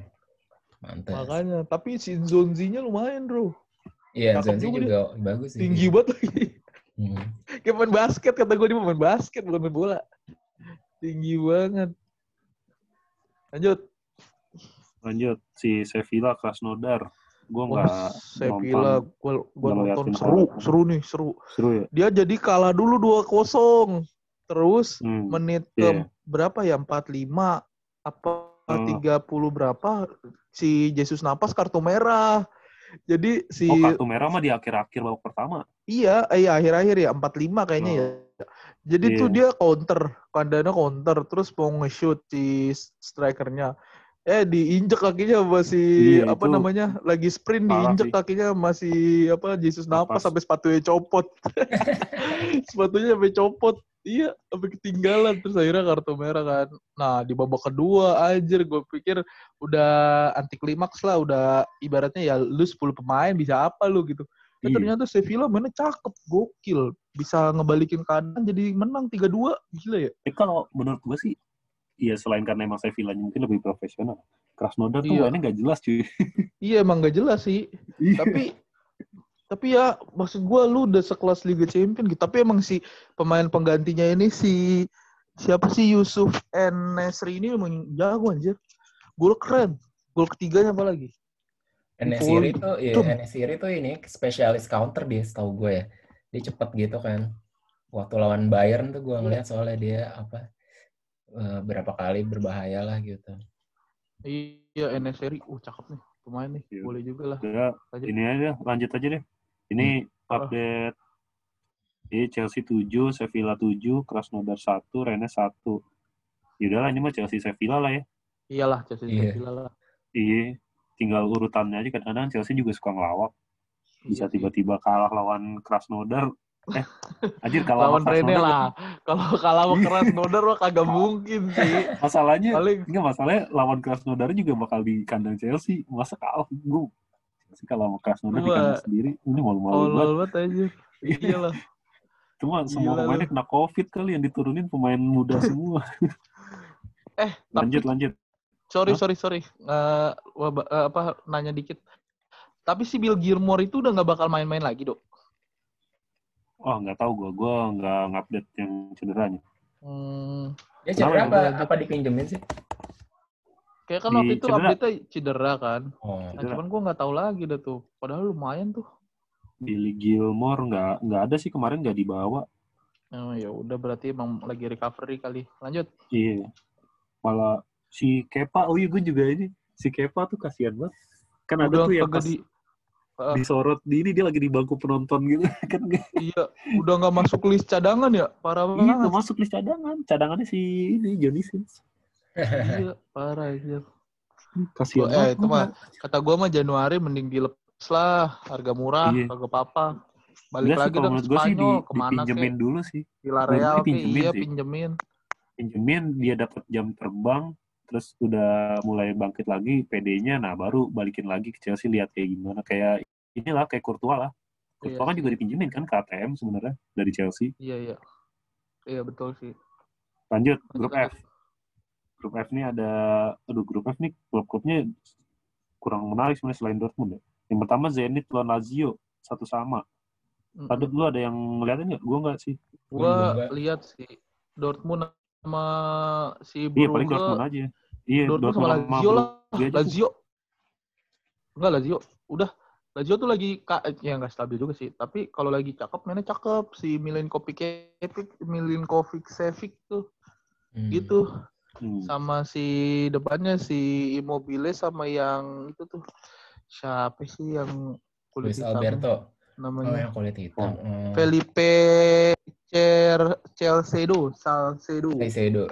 Mantap. Makanya, tapi si Zonzi-nya lumayan, Bro. Iya, Cakep Zonzi juga juga bagus sih. Tinggi banget lagi. Hmm. Kayak main basket, kata gue dia main basket, bukan main bola. Tinggi banget. Lanjut. Lanjut si Sevilla Krasnodar. Gua Wah, nggak Sevilla, gue gua nggak nonton seru, seru nih, seru. seru ya. Dia jadi kalah dulu 2-0. Terus Hmm. menit ke Iya. berapa ya? 45 apa Oh. 30 berapa si Jesus Napas kartu merah. Jadi si Oh kartu merah mah di akhir-akhir babak pertama. iya, iya akhir-akhir ya 45 kayaknya Oh. ya. Jadi Iya. tuh dia counter, kandana counter terus mau nge-shoot si strikernya. Eh diinjek kakinya sama si Iya, apa itu namanya? Lagi sprint parah diinjek sih. kakinya masih apa Jesus Napas Napas. sampai sepatunya copot. sepatunya sampai copot. Iya, sampai ketinggalan terus akhirnya kartu merah kan. Nah, di babak kedua anjir gue pikir udah anti klimaks lah, udah ibaratnya ya lu 10 pemain bisa apa lu gitu. Eh, Iya. ternyata Sevilla mainnya cakep, gokil. Bisa ngebalikin keadaan jadi menang 3-2. Gila ya? Tapi kalau menurut gue sih, iya selain karena emang Sevilla mungkin lebih profesional. Krasnodar tuh Iya. mainnya nggak jelas cuy. Iya emang gak jelas sih. tapi tapi ya maksud gua lu udah sekelas Liga Champion gitu. Tapi emang si pemain penggantinya ini si siapa sih Yusuf N Nesri ini emang jago anjir. Gol keren. Gol ketiganya apa lagi? Tuh, iya, Tum. Enesiri tuh ini spesialis counter dia, setahu gue ya. Dia cepet gitu kan. Waktu lawan Bayern tuh gue ngeliat soalnya dia apa eh, berapa kali berbahaya lah gitu. Iya Nesri. Uh cakep nih pemain nih. Iya. Boleh juga lah. Lanjut. ini aja, lanjut aja deh. Ini Hmm. update. Ini Chelsea 7, Sevilla 7, Krasnodar 1, Rennes 1. Yaudahlah, ini mah Chelsea Sevilla lah ya. Iyalah Chelsea Iya. Sevilla lah. Iya, tinggal urutannya aja. Kadang-kadang Chelsea juga suka ngelawak. Bisa Iya tiba-tiba kalah lawan Krasnodar. Eh, anjir kalah Lawan Krasnodar. lah. Kalau kalah sama keras Nodar mah kagak mungkin sih. Masalahnya, Paling enggak masalahnya lawan Krasnodar juga bakal di kandang Chelsea. Masa kalah? Gue Chelsea kalau Krasnodar di kandang sendiri, ini malu-malu banget. tolol banget aja. Iya lah. Cuma semua Gila pemainnya kena COVID kali yang diturunin pemain muda semua. Eh, tapi lanjut, lanjut. sorry Hah? sorry sorry Eh, waba- eh, apa nanya dikit tapi si Bill Gilmore itu udah nggak bakal main-main lagi dok Oh, nggak tahu gue. Gue nggak ngupdate yang cederanya. hmm, Dia cedera apa, apa dipinjemin sih? Kayak kan waktu itu cedera. update cedera kan Oh, nah, Cedera. cuman gue nggak tahu lagi dah tuh padahal lumayan tuh Billy Gilmore nggak nggak ada sih kemarin nggak dibawa. oh, ya udah berarti emang lagi recovery kali lanjut Iya. Malah si Kepa, oh iya gue juga ini. Si Kepa tuh kasihan banget. Kan ada udah tuh yang pas di Ah. disorot di ini dia lagi di bangku penonton gitu kan iya udah nggak masuk list cadangan ya parah iya banget nggak masuk list cadangan cadangannya si ini Johnny Sins iya parah aja kasihan eh itu mah kata gue mah Januari mending dilepas lah harga murah Iya. kagak apa-apa balik lagi kalau dong ke menurut gue sih di, Spanyol ke mana dipinjemin kek dulu sih Villarreal pinjemin iya sih. pinjemin pinjemin dia dapat jam terbang terus udah mulai bangkit lagi PD-nya nah baru balikin lagi ke Chelsea lihat kayak gimana kayak inilah kayak Courtois lah. Iya Courtois kan juga dipinjemin kan ke ATM sebenarnya dari Chelsea. Iya, iya. Iya, betul sih. Lanjut grup F. Grup F nih ada aduh grup F nih klub-klubnya kurang menarik sebenarnya selain Dortmund ya. Yang pertama Zenit lawan Lazio satu sama. Ada lu ada yang ngeliatin nggak? Gue nggak sih. Gua nggak. lihat sih Dortmund sama si Iya paling Brugge, Dortmund aja. Iya Dortmund sama Lazio lah. Brugge. Lazio. Enggak Lazio. Udah Lazio tuh lagi ka- ya nggak stabil juga sih. Tapi kalau lagi cakep mainnya cakep si Milinkovic Milinkovic Savic tuh Hmm. gitu. Hmm. Sama si depannya si Immobile sama yang itu tuh siapa sih yang kulit Luis hitam Alberto. Oh, namanya yang kulit hitam. Hmm. Felipe Cer Celcedo Salcedo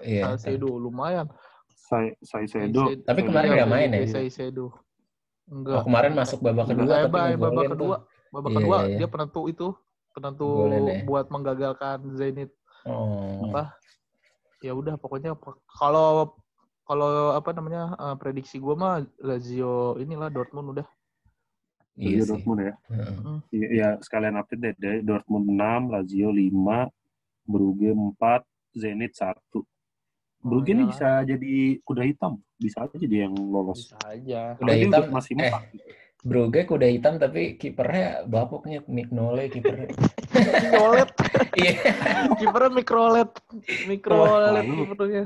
iya. Salcedo lumayan Sai Saicedo. Caicedo. Tapi kemarin Iya, nggak main ya? Salcedo Oh, enggak kemarin masuk babak kedua Eh, tapi babak tuh. kedua babak Iya, kedua iya, iya. dia penentu itu penentu Golin ya. buat menggagalkan Zenit Oh. apa ya udah pokoknya kalau kalau apa namanya eh, prediksi gua mah Lazio inilah Dortmund udah Iya Lazio sih. Dortmund ya. Heeh. Iya, ya, sekalian update deh. Dari Dortmund 6, Lazio 5, Brugge 4, Zenit 1. Brugge iya ini kan? bisa jadi kuda hitam. Bisa aja dia yang lolos. bisa aja Kuda hitam, masih eh. empat. Brugge kuda hitam tapi kipernya bapuknya Mignole kipernya. Mikrolet Iya. kipernya mikrolet mikrolet kipernya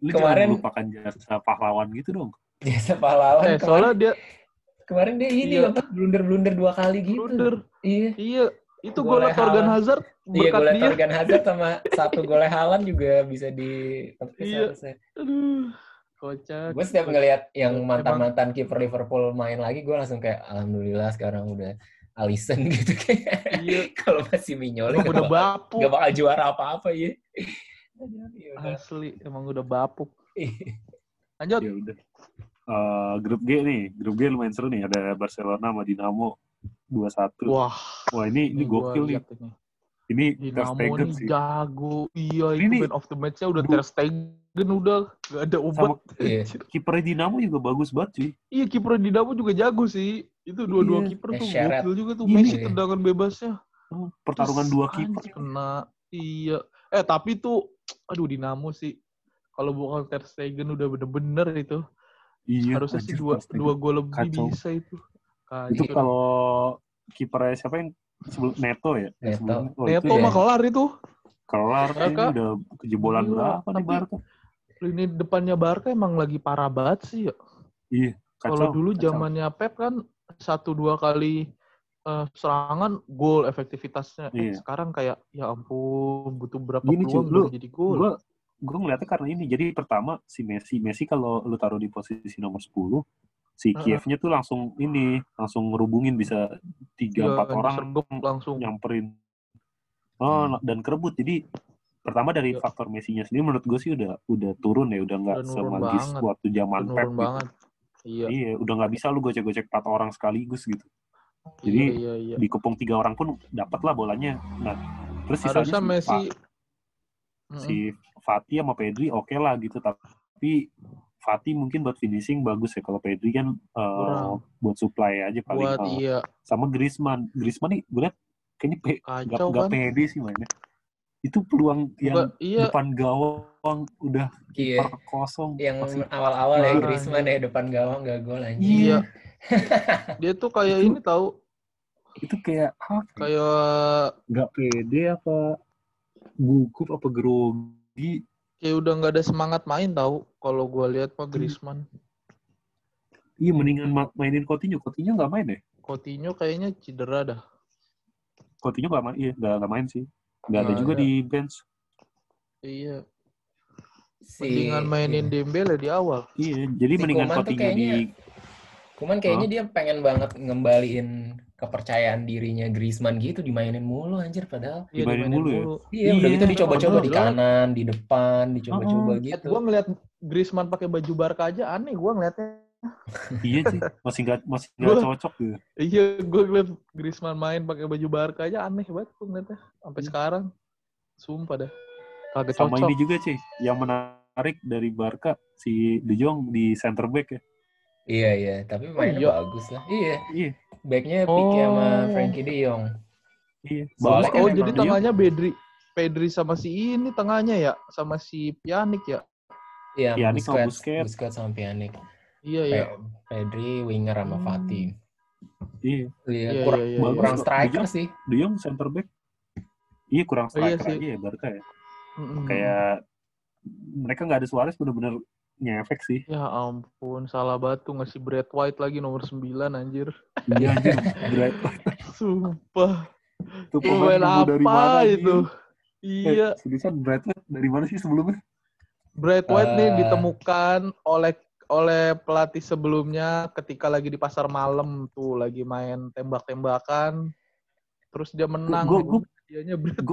Lu Kemarin- melupakan jasa pahlawan gitu dong. Jasa pahlawan. eh kemarin, soalnya dia kemarin dia ini Iya. apa blunder-blunder dua kali gitu. blunder Iya. iya itu golnya Torgan. Hazard Iya, dia Torgan Hazard sama satu golnya Haaland juga bisa di Iya. harusnya. aduh kocak Gue setiap ngelihat yang mantan-mantan kiper Liverpool main lagi, gue langsung kayak alhamdulillah sekarang udah Alisson gitu kayak. Iya. Kalau masih gak udah bapuk gak bakal juara apa-apa ya. Aduh, ya asli emang udah bapuk lanjut Ya udah. Eh, grup G nih, grup G lumayan seru nih. Ada Barcelona sama Dinamo 2-1. Wah, wah ini ini gokil nih. Ini. Ter Dinamo Stegen sih. jago iya Ini itu nih, man of the match-nya udah Ter Stegen udah gak ada obat Iya. kipernya Dinamo juga bagus banget cuy. iya kiper Dinamo juga jago sih itu dua-dua Iya. kiper tuh gokil juga tuh Iya. Messi tendangan bebasnya Oh, Pertarungan Terus, dua kiper. kena iya eh tapi tuh aduh Dinamo sih kalau bukan Ter Stegen udah bener-bener itu Iya, harusnya sih dua Ter dua gol lebih Kacau. bisa itu Itu Kacau. kalau kipernya siapa yang sebelum Neto ya? Neto. Sebelumnya- oh, Neto itu ya. mah kelar itu kelar ini Barca. udah kejebolan Gila, berapa nih Barca? lini depannya Barca emang lagi parah banget sih ya Iya, Kalau dulu zamannya Pep kan satu dua kali eh, serangan gol efektivitasnya. Eh, Iya. sekarang kayak ya ampun butuh berapa Gini, peluang lu- jadi gol. Gue gue ngeliatnya karena ini. Jadi pertama si Messi, Messi kalau lu taruh di posisi nomor 10, si. Kievnya tuh langsung ini, langsung ngerubungin bisa tiga Iya, empat orang langsung. nyamperin. Oh, Hmm. dan kerebut. Jadi pertama dari Iya. faktor Messi-nya sendiri menurut gue sih udah udah turun ya, udah nggak semagis banget. waktu zaman Pep gitu. banget. Iya. Iya, udah nggak bisa lu gocek-gocek empat orang sekaligus gitu. Iya, Jadi iya, iya. dikepung tiga orang pun dapat lah bolanya. Nah, terus sisanya Messi si Fatih sama Pedri oke lah gitu, tapi Fatih mungkin buat finishing bagus ya kalau Pedri kan eh, Kurang. buat supply aja paling. buat eh, iya sama Griezmann, Griezmann nih gue liat kayaknya pe, gak, kacau gak kan. pede sih mainnya. Itu peluang yang iya, depan gawang udah Iya. kosong. Yang awal-awal ya Griezmann ya depan gawang gak gol anjing. iya. Dia tuh kayak Itu- ini tahu, itu kayak apa? ya? kayak Gak pede apa gugup apa grogi kayak udah nggak ada semangat main tahu. Kalau gua lihat Hmm. mah Griezmann, Iya mendingan ma- mainin Coutinho. Coutinho nggak main deh. Coutinho kayaknya cedera dah. Coutinho nggak main. Iya nggak nggak main sih. Nggak ada juga di bench. Iya. Si, Mendingan mainin iya. Dembele di awal. Iya. Jadi Si mendingan Coutinho di. kayaknya- Cuman kayaknya dia pengen banget ngembaliin kepercayaan dirinya Griezmann gitu dimainin mulu anjir padahal. Iya, Dimainin dimainin mulu ya? Iya, udah Iya, gitu dicoba-coba di kanan, di depan, dicoba-coba Oh, gitu. Gue ngeliat Griezmann pakai baju Barca aja aneh gue ngeliatnya. iya sih. Masih nggak masih Gua- cocok gitu. Iya, gue ngeliat Griezmann main pakai baju Barca aja aneh banget gue ngeliatnya. Sampai sekarang. Sumpah dah. Kagak Sama cocok. ini juga sih. Yang menarik dari Barca si De Jong di center back ya. Iya, iya, tapi mainnya iya. bagus lah. Iya. Iya. Backnya Pique sama Oh. Frankie De Jong. Iya. Soalnya kan Oh, emang jadi tengahnya Bedri, Pedri sama si ini tengahnya ya, sama si Pjanic ya. Iya, Pjanic sama Busquets, Busquets. Busquets sama Pjanic. Iya ya. Pe- Pedri, winger sama Hmm. Fati. Iya. Iya, Iya, kurang, iya, iya, Bagus kurang striker Dia- sih. De Jong center back. Iya kurang Oh, iya striker sih. aja ya Barca ya. Mm-mm. Kayak mereka nggak ada Suarez bener-bener ngefek sih. Ya ampun, salah batu ngasih Brad White lagi nomor 9 anjir. Iya anjir. Bright. Sumpah. Itu Itu pemain nemu dari mana, apa itu? Eh, Iya, Seriusan Bright dari mana sih sebelumnya? Brad White nih Eh. ditemukan oleh oleh pelatih sebelumnya ketika lagi di pasar malam tuh lagi main tembak-tembakan terus dia menang Gue White.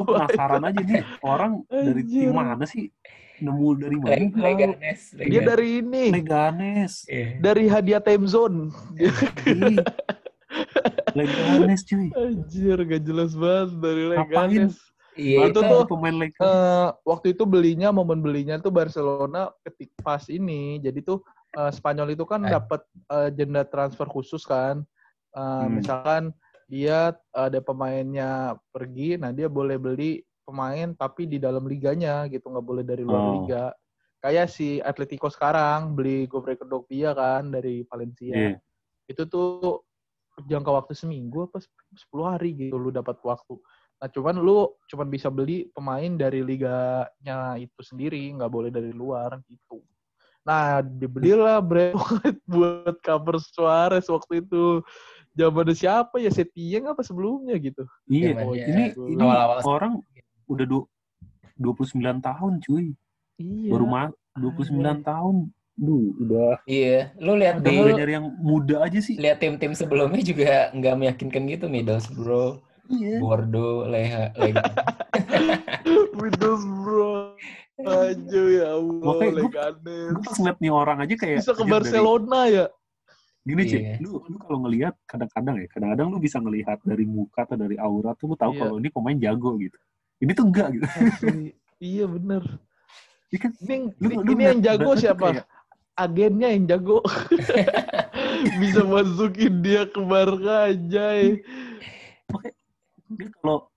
penasaran aja nih orang dari tim mana sih? Nemu dari mana? Leg- Leganes. Dia Leganes. dari ini, Leganes. Iya. dari hadiah time zone. Leganes cuy. Anjir, gak jelas banget dari? Leganes. Iya, Itu tuh, pemain Leganes. Eh, waktu itu belinya momen belinya tuh Barcelona ketik pas ini. Jadi tuh eh, Spanyol itu kan Eh. dapat eh, jenda transfer khusus kan. Eh, Hmm. Misalkan dia ada pemainnya pergi, nah dia boleh beli pemain tapi di dalam liganya gitu, nggak boleh dari luar Oh. liga. Kayak si Atletico sekarang beli Govrek Kedokpia kan dari Valencia. Iya. Itu tuh jangka waktu seminggu apa 10 hari gitu lu dapat waktu. Nah, cuman lu cuman bisa beli pemain dari liganya itu sendiri, nggak boleh dari luar gitu. Nah, dibelilah Brad White buat cover Suarez waktu itu. Zaman siapa ya? Setieng apa sebelumnya gitu? Iya. Zamannya Ini ini awal-awal. orang udah du- 29 tahun cuy. Iya. Baru ma 29 tahun. Duh, udah Iya, lu lihat di nyari yang muda aja sih. lihat tim-tim sebelumnya juga nggak meyakinkan gitu Middlesbrough, Iya. Bordeaux, Leha, Lega. Middlesbrough. Aja ya Allah, Makanya Leganes. Gue pas ngeliat nih orang aja kayak Bisa ke anjir, dari- Barcelona ya? Gini cuy, Iya. lu lu kalau ngelihat kadang-kadang ya, kadang-kadang lu bisa ngelihat dari muka atau dari aura tuh lu tahu Iya. kalau ini pemain jago gitu. Ini tuh enggak gitu. Asli. iya bener. Ini kan Ini, lu, lu ini yang ngeliat jago siapa? kayak, agennya yang jago bisa masukin dia ke Barca aja dia kalau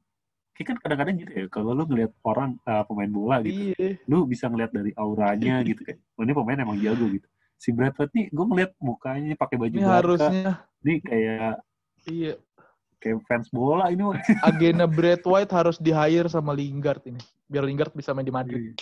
kayak kan kadang-kadang gitu ya, kalau lu ngelihat orang uh, pemain bola gitu, iya lu bisa ngelihat dari auranya gitu kayak, oh ini pemain emang jago gitu. Si Brad Pitt nih, gue ngeliat mukanya pakai baju ini Barca, harusnya nih kayak iya kayak fans bola ini mah. agennya Brad White harus di hire sama Lingard ini biar Lingard bisa main di Madrid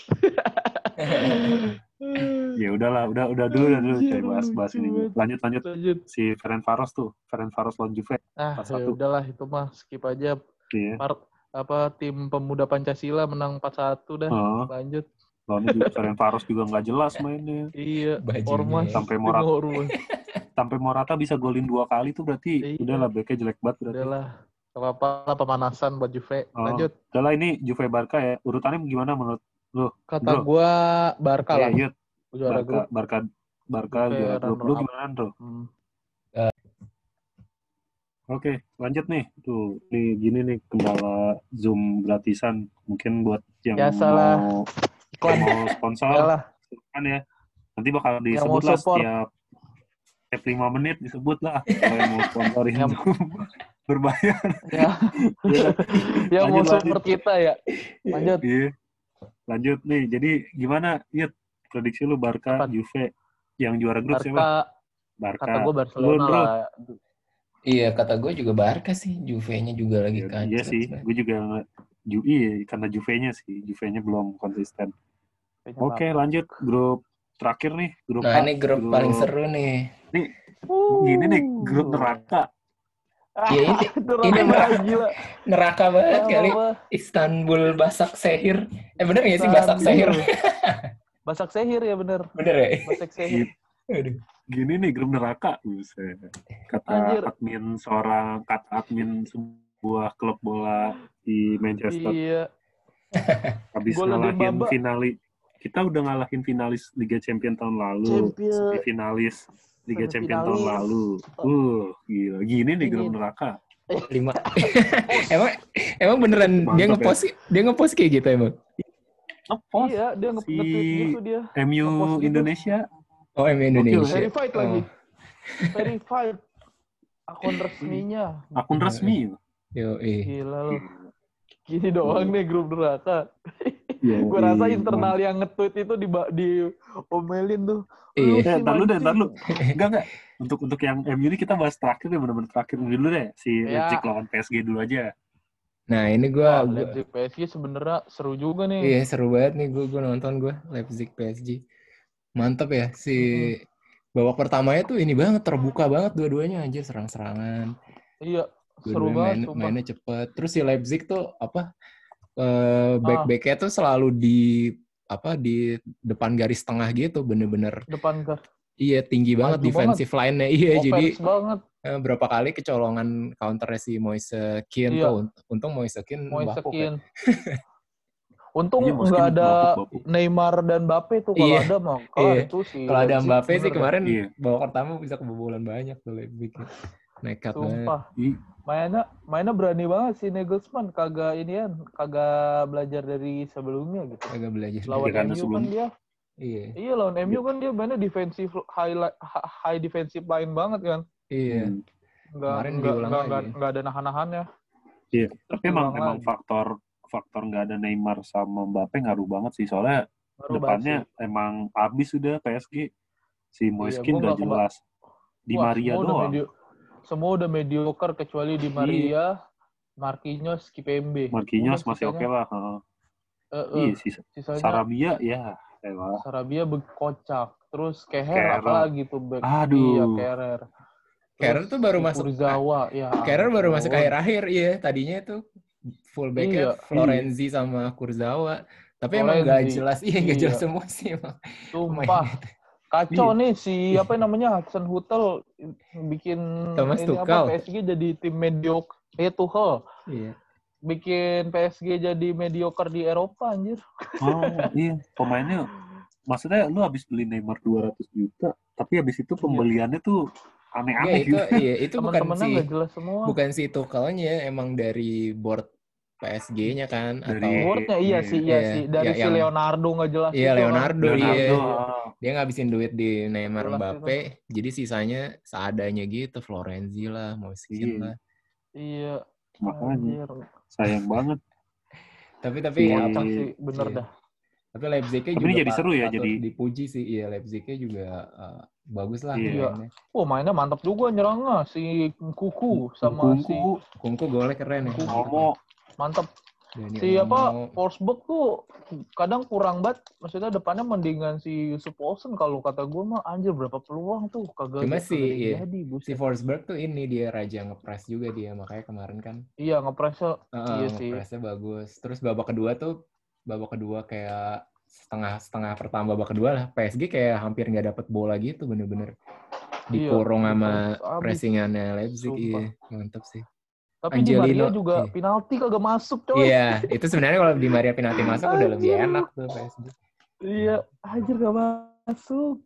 ya udahlah, udah udah dulu udah dulu coy bahas-bahas ini. Lanjut lanjut lanjut si Ferenc Varos tuh, Ferenc Varos lawan Juve. ah ya satu. udahlah itu mah skip aja Iya. part apa tim pemuda Pancasila menang 4-1 dah Oh, lanjut lawan juga Ferenc Varos juga nggak jelas mainnya. iya Bajunya. ormas Sampai ormas sampai Morata bisa golin dua kali tuh berarti Iya. udahlah backnya jelek banget berarti. udahlah apa-apa lah pemanasan buat Juve Oh. lanjut Udahlah ini Juve Barca ya. Urutannya gimana menurut kata Bro. gua Barca lah Eh, Yud, juara Barca, grup Barca, Barca Juve juara grup. Lu gimana, Bro? Hmm. Oke, lanjut nih. Tuh, nih gini nih kendala Zoom gratisan. Mungkin buat yang Biasalah. mau, iklan mau sponsor, kan ya. Nanti bakal disebut lah setiap setiap lima menit disebut lah kalau yang mau sponsorin Yang- berbayar. ya Iya. yang mau Lanjut, support kita ya lanjut Iya. Lanjut nih. Jadi gimana, Yud? Prediksi lu Barca, Apaan? Juve yang juara grup siapa? Barca Barca. kata gue Barcelona Lu, lah Iya, kata gue juga Barca sih. Juve-nya juga lagi Ya, kacau. iya sih, gue juga Ju iya, karena Juve-nya sih, Juve-nya belum konsisten. Oke, lanjut grup terakhir nih, grup Nah, A, ini grup paling seru nih. Barca. Gini nih, grup neraka. Ya, ini- Neraka ini banget, gila Neraka banget kali. Apa? Istanbul Basak Sehir. Eh bener gak sih Basak Sehir? Basak Sehir ya bener Bener ya? Basak Sehir Aduh. Gini nih, grup neraka. Buset. Kata Anjir. admin seorang, kata admin sebuah klub bola di Manchester. iya Habis ngalahin finalis. Kita udah ngalahin finalis Liga Champion tahun lalu. Champion. Finalis Liga Champion tahun lalu. Uh, gila. Gini nih grup Ini. neraka. Lima. emang emang beneran dia Mantap ya. ngepost dia ngepost kayak gitu emang. Ngepost iya dia nge Si gitu dia MU Ngepost gitu. Indonesia. Oh, em Indonesia. verified lagi Oh. verified akun resminya. Akun resmi. Yo, eh. Gila lo. Gini doang nih grup neraka. Iya, Gue rasa internal yang nge-tweet itu di di omelin tuh. Iya. Eh, sih ntar lu deh, mancing. ntar lu. Enggak, enggak. Untuk untuk yang MU ini kita bahas terakhir deh, bener-bener terakhir dulu deh. Si Ya. Leipzig lawan PSG dulu aja. Nah, ini gue Wah, Leipzig PSG sebenarnya seru juga nih. Iya seru banget nih gue gue nonton gue Leipzig PSG. Mantap ya si babak pertamanya tuh ini banget terbuka banget dua-duanya anjir serang-serangan. Iya, seru banget. main, mainnya cepet. Terus si Leipzig tuh apa eh Ah. back-backnya tuh selalu di apa di depan garis tengah gitu bener-bener Depan ke iya tinggi banget defensive line-nya iya jadi offense banget. eh, berapa kali kecolongan counternya si Moise Kean Iya. tuh Unt- untung Moise Kean Mau bapuk ya. Untung Iya, Moise nggak ada bapuk-bapuk. Neymar dan Mbappe tuh kalau Iya. ada mah kelar Iya. itu sih. Kalau ada Mbappe sih kemarin Iya. babak pertama bisa kebobolan banyak tuh Leipzig. Nekat. Sumpah. Mainnya mainnya berani banget si Nagelsmann kagak ini kan kagak belajar dari sebelumnya gitu. Agak belajar. Lawan Iya, karena MU kan dia Iya. iya lawan MU kan dia mainnya defensive high high defensive line banget kan. Iya. hmm. Enggak Kemarin enggak diulang enggak, lagi. enggak, enggak ada nahan-nahannya. Iya, tapi emang diulang emang lagi. faktor faktor nggak ada Neymar sama Mbappe ngaruh banget sih soalnya Baru depannya emang abis sudah PSG si Moiskin gua udah nggak jelas di Wah, Maria udah doang semua udah mediocre kecuali di Maria, Marquinhos, Kipembe. Marquinhos Udah, masih oke sisanya, lah heeh. eh, eh, iya sisanya Sarabia ya elah Sarabia bekocak. Terus Keher Keher. apalagi tuh back. Aduh. Iya, Keher. Keher tuh baru masuk- Kurzawa, ya. Kerer baru masuk akhir-akhir, iya. Tadinya tuh fullbacknya Iya. Florenzi sama Kurzawa. Tapi emang gak Florenzi. jelas, iya gak Iya. jelas semua sih emang. Sumpah. Kacau nih si apa namanya Hudson Hutel bikin Thomas ini Tuchel. apa PSG jadi tim mediocre. Eh Tuchel Iya. bikin PSG jadi mediocre di Eropa anjir. oh iya pemainnya maksudnya lu habis beli Neymar 200 juta tapi habis itu pembeliannya tuh Enggak, aneh-aneh itu gitu iya, itu bukan si jelas semua. bukan si Tuchelnya emang dari board PSG-nya kan Dari- atau Boardnya iya sih, iya Iya, sih. Dari ya, si yang- Leonardo nggak jelas. Iya, itu kan. Leonardo, iya. Leonardo ah. dia ngabisin duit di Neymar Jelas Mbappe, jadi sisanya seadanya gitu, Florenzi lah, Moiskin Iya. lah. Iya. makanya sayang banget Tapi tapi Iya. apa? Sih, bener Iya. dah. Tapi Leipzig-nya Tapi juga ini jadi seru ya, jadi- dipuji sih. Iya, Leipzig-nya juga uh, bagus lah Iya. mainnya. Wah mainnya mantap juga nyerangnya si Kuku sama si Kungku Kungku golnya keren ya. Momo mantap. Dani Si apa. Forsberg tuh kadang kurang banget. Maksudnya depannya mendingan si Yusuf Olsen kalau kata gue mah anjir berapa peluang tuh kagak Cuma si- iya. jadi Si. Forsberg tuh ini dia raja ngepres juga dia makanya kemarin kan Iya ngepresnya uh, Iya sih. ngepresnya bagus. Terus babak kedua tuh babak kedua kayak setengah setengah pertama babak kedua lah PSG kayak hampir nggak dapet bola gitu bener-bener Iya, dikurung sama dipress abis. pressingannya Leipzig Sumpah. iya mantap sih Tapi di Maria Angelino, juga iya. penalti kagak masuk coy. iya itu sebenarnya kalau di Maria penalti masuk udah lebih Anjir. enak tuh PSG Iya, anjir gak masuk.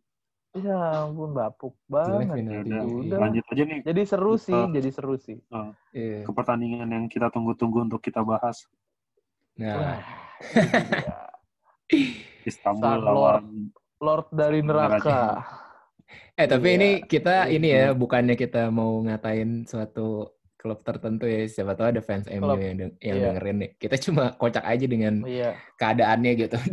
Ya ampun bapuk banget. Yaudah, Udah. lanjut aja nih Jadi seru sih, Uh, jadi seru sih. iya. ke pertandingan yang kita tunggu-tunggu untuk kita bahas nah. Istanbul Star lawan Lord dari neraka. eh tapi Iya. ini kita Iya. ini ya bukannya kita mau ngatain suatu klub tertentu ya siapa tahu ada fans MU Klub. yang deng- yang Iya. dengerin nih kita cuma kocak aja dengan Iya. keadaannya gitu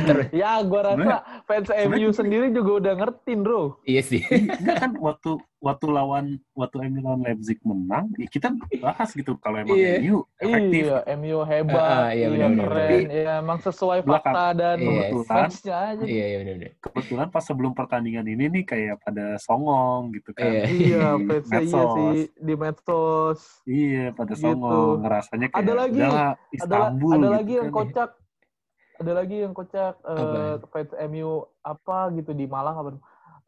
Terus- Ya, gua rasa fans MU sendiri juga udah ngertiin, Bro. iya sih Enggak kan waktu waktu lawan waktu MU lawan Leipzig menang, ya kita bahas gitu kalau emang Iya. MU efektif. Iya, MU hebat, ah, iya, iya, keren, ya emang sesuai Belakang. fakta dan Iya, fansnya aja. iya iya benar benar Kebetulan pas sebelum pertandingan ini nih kayak pada songong gitu kan. Iya. Iya, iya sih di medsos. Iya, pada Gitu. songong ngerasanya kayak Ada lagi, "Udahlah, Ada Istanbul ada gitu lagi yang kan. kocak. Ada lagi yang kocak eh, Apa? fans MU apa gitu di Malang apa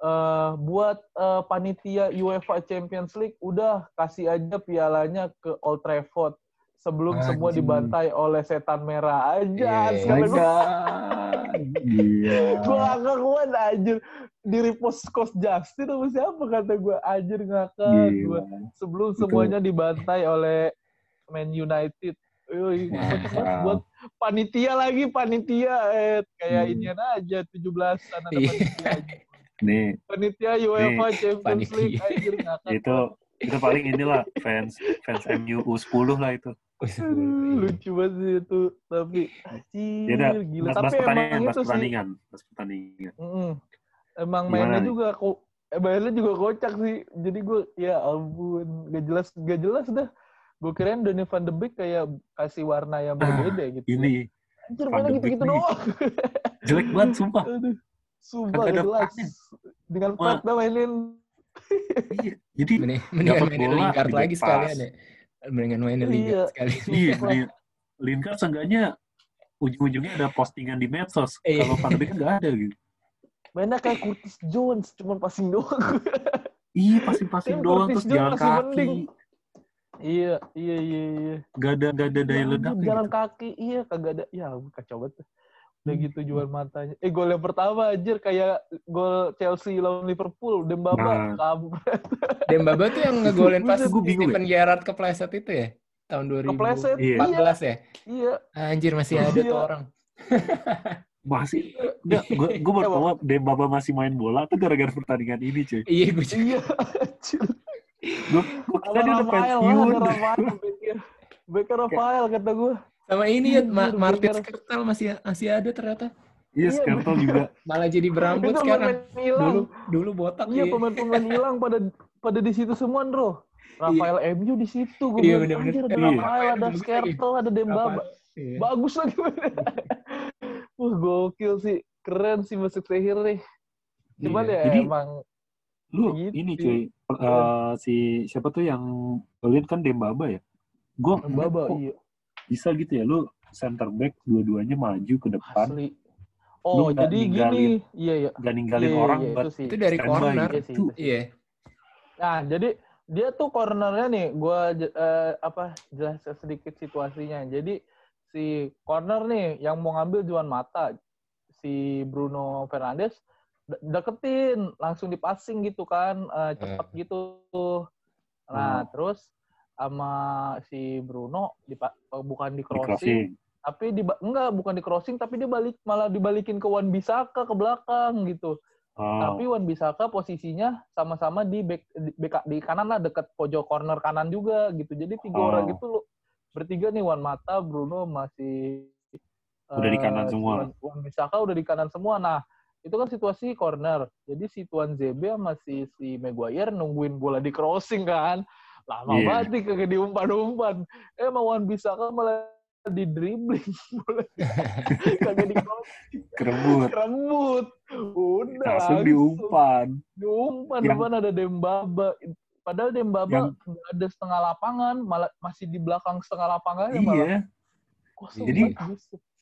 eh buat eh, panitia UEFA Champions League udah kasih aja pialanya ke Old Trafford sebelum semua dibantai oleh setan merah aja. Sekali. Iya. gua ngakak kuat anjir di repost cost Justin apa siapa kata gua anjir ngakak gua Gila. sebelum semuanya dibantai oleh Man United. Yoi, banget buat panitia lagi panitia eh kayak Hmm. inian aja 17-an ada Iya. panitia aja. Nih, Panitia UEFA Champions Panitia. League anjir itu itu paling inilah fans fans MU U10 lah itu. Aduh, lucu banget sih itu tapi anjir Ya udah, gila bahas, tapi emang bahas itu sih pertandingan, bahas pertandingan. mm, emang Gimana mainnya nih? juga kok eh, mainnya juga kocak sih jadi gue ya ampun gak jelas gak jelas dah gue kirain Donny van de Beek kayak kasih warna yang Ah, berbeda gitu. Ini anjir Beek gitu-gitu nih. doang jelek banget sumpah. aduh sumpah gak jelas dengan dah mainin Iya. Jadi Mending, mendingan mainin Lingard lagi sekalian ya. Mendingan mainin Iya. Lingard sekalian. iya, iya. Lingard seenggaknya ujung-ujungnya ada postingan di medsos. Iya. Kalau Van Beek kan nggak ada gitu. mainnya kayak Curtis Jones cuman passing doang Iya, passing-passing doang terus Jones jalan kaki. mending. iya iya iya iya Gak ada gak ada daya Ya ledak jalan gitu. kaki iya kagak ada ya kacau banget udah gitu jual matanya eh gol yang pertama anjir kayak gol Chelsea lawan Liverpool Dembaba Nah. kampret Dembaba tuh yang ngegolin pas gua bingung Steven Gerrard kepleset itu ya? Tahun 2014 kepleset Iya. ya? iya Anjir masih ada Iya. tuh orang. Masih enggak gue gue baru tahu Dembaba masih main bola tuh gara-gara pertandingan ini, cuy. Iya gue juga. iya Gue gue kira dia udah pensiun. Becker Rafael kata gue Sama ini ya, Ma Martin. Skrtel masih masih ada ternyata. Iya, Iya, Skrtel juga. Malah jadi berambut itu sekarang. Dulu dulu botak iya ya. pemain-pemain hilang pada pada di situ semua bro Rafael MU di situ gue Iya, bener-bener. anjir ada Iya. Rafael ada. Skrtel ada Dembaba Iya. bagus lagi wah gokil sih keren sih masuk sehir nih cuman Iya. ya Jadi, emang Lu Gitu. ini cuy, eh, si siapa tuh yang golin kan Dembaba ya? Gue Dembaba iya bisa gitu ya, lu center back dua-duanya maju ke depan, asli oh Lu jadi gini ninggalin iya iya gak ninggalin Iya, orang iya, buat itu sih. Itu dari corner. Iya sih, itu sih. Iya. Nah, jadi dia tuh cornernya nih, gua j- eh, apa jelas sedikit situasinya. Jadi si corner nih yang mau ngambil Juan Mata, si Bruno Fernandes de- deketin, langsung dipassing gitu kan, eh, cepet gitu. Nah, Hmm. terus sama si Bruno eh, bukan di di crossing, crossing. tapi di enggak bukan di crossing tapi dia balik malah dibalikin ke Wan Bisaka ke belakang gitu. Oh, Tapi Wan Bisaka posisinya sama-sama di back di, back- di kanan lah dekat pojok corner kanan juga gitu. Jadi tiga Oh. orang itu lo bertiga nih Wan Mata, Bruno masih Udah di eh, kanan semua. Wan, Wan Bisaka udah di kanan semua. Nah, itu kan situasi corner. Jadi si Tuan ZB sama si, si Maguire nungguin bola di crossing kan. Lama Iya. banget nih kagak diumpan-umpan. Eh Wan Bisaka malah di dribbling kagak di kerebut. Kerembut. Udah Langsung diumpan. Diumpan Yang- depan ada Dembaba. Padahal Dembaba Yang- ada setengah lapangan, malah masih di belakang setengah lapangannya malah Iya, kosong. Jadi-.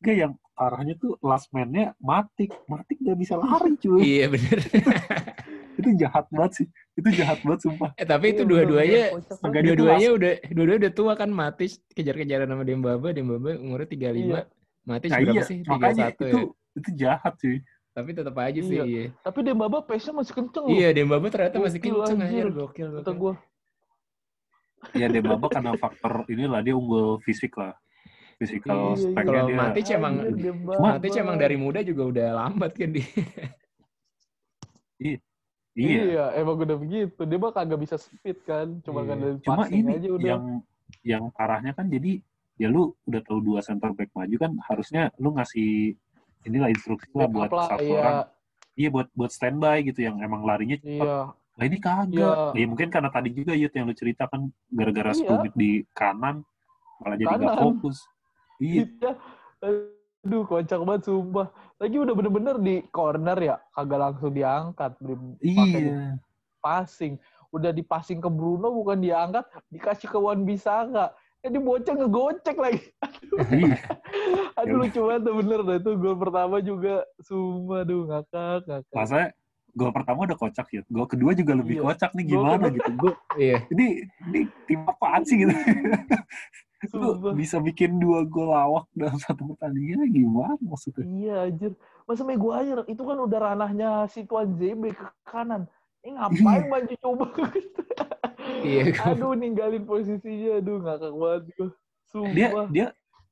Enggak yang arahnya tuh last man-nya Matik. Matik gak bisa lari cuy. Iya bener. itu jahat banget sih. Itu jahat banget sumpah. Eh, tapi itu Iya, dua-duanya dia tuh dua-duanya udah dua-duanya udah tua kan Matic kejar-kejaran sama Dembaba, Dembaba umurnya 35. Iya. Matic Nah, berapa iya, sih? makanya 31 itu ya. itu jahat cuy. Tapi tetap aja sih. Iya. Iya, Tapi Dembaba pace-nya masih kenceng loh. iya Dembaba ternyata masih Gokil, kenceng anjir. anjir, gokil. Kata gue. Ya Dembaba karena faktor inilah dia unggul fisik lah. Physical Iya, iya. speknya Kalau dia. Matic emang Dembaba. Matic emang dari muda juga udah lambat kan dia. Iya. Iya. emang udah begitu. Dia mah kagak bisa speed kan. Cuma Iya. kan dari Cuma ini aja udah. yang yang parahnya kan jadi ya lu udah tahu dua center back maju kan harusnya lu ngasih inilah instruksi lah buat lah, satu iya. orang. Iya buat buat standby gitu yang emang larinya cepat. Iya. Nah ini kagak. Iya. Ya mungkin karena tadi juga Yud yang lu cerita kan gara-gara Iya. Di kanan malah jadi nggak Kanan. fokus. Iya. Aduh, kocak banget sumpah. Lagi udah bener-bener di corner ya, kagak langsung diangkat. Iya. passing. Udah di passing ke Bruno bukan diangkat, dikasih ke Wan Bisaka. Eh di bocah ngegocek lagi. Iya. Aduh Ya lucu banget tuh bener dah. Itu gol pertama juga. Sumpah, aduh ngakak, ngakak. Masa gol pertama udah kocak ya. Gol kedua juga lebih Iya. kocak nih gimana gitu. Gue Iya. ini ini tim apaan sih gitu. Lu bisa bikin dua gol lawak dalam satu pertandingan gimana maksudnya? Iya anjir. Masa Maguire itu kan udah ranahnya si Tuan ZB ke kanan. Ini ngapain maju coba? Iya. aduh ninggalin posisinya. Aduh ngakak banget gue. Dia Sumpah. dia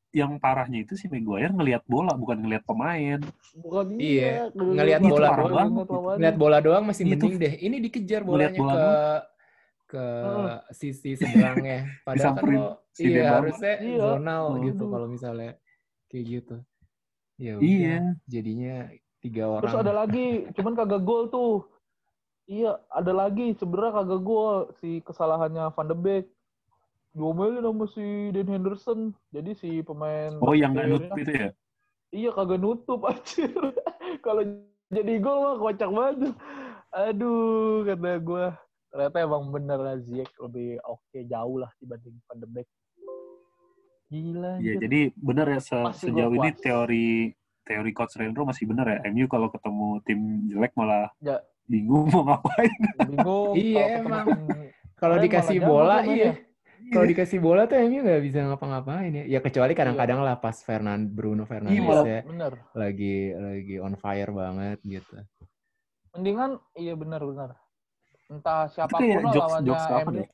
yang parahnya itu si Maguire ngelihat bola bukan ngelihat pemain. Bukan Iya, dia. ngelihat bola doang. banget itu. Ngeliat bola doang masih Itu mending deh. Ini dikejar ngeliat bolanya bola ke doang. ke Heeh. sisi seberangnya. Padahal kan lo si iya Dembaba. harusnya Iya. zonal gitu Aduh. kalau misalnya kayak gitu. Ya Iya. jadinya tiga orang. Terus ada lagi, cuman kagak gol tuh. Iya, ada lagi sebenarnya kagak gol si kesalahannya Van de Beek. Diomelin sama si Dan Henderson. Jadi si pemain Oh yang nggak Bayernnya- nutup itu ya? Iya kagak nutup anjir. Kalau jadi gol mah kocak banget. Aduh, kata gue. Ternyata emang bener lah Ziyech lebih oke jauh lah dibanding Van de Beek. Gila. Iya, jadi benar ya se- Masih sejauh ini teori teori coach Rendro masih benar ya. MU kalau ketemu tim jelek malah Ya. bingung mau ngapain. Bingung. Iya, emang. Kalau dikasih bola, iya. mainnya. Kalau dikasih bola tuh MU nggak bisa ngapa-ngapain ya. Ya kecuali kadang-kadang lah pas Fernand Bruno Fernandes malah- ya Bener. lagi lagi on fire banget gitu. Mendingan iya benar-benar. Entah siapa pun lah jokes lawannya jokes apa MU. deh?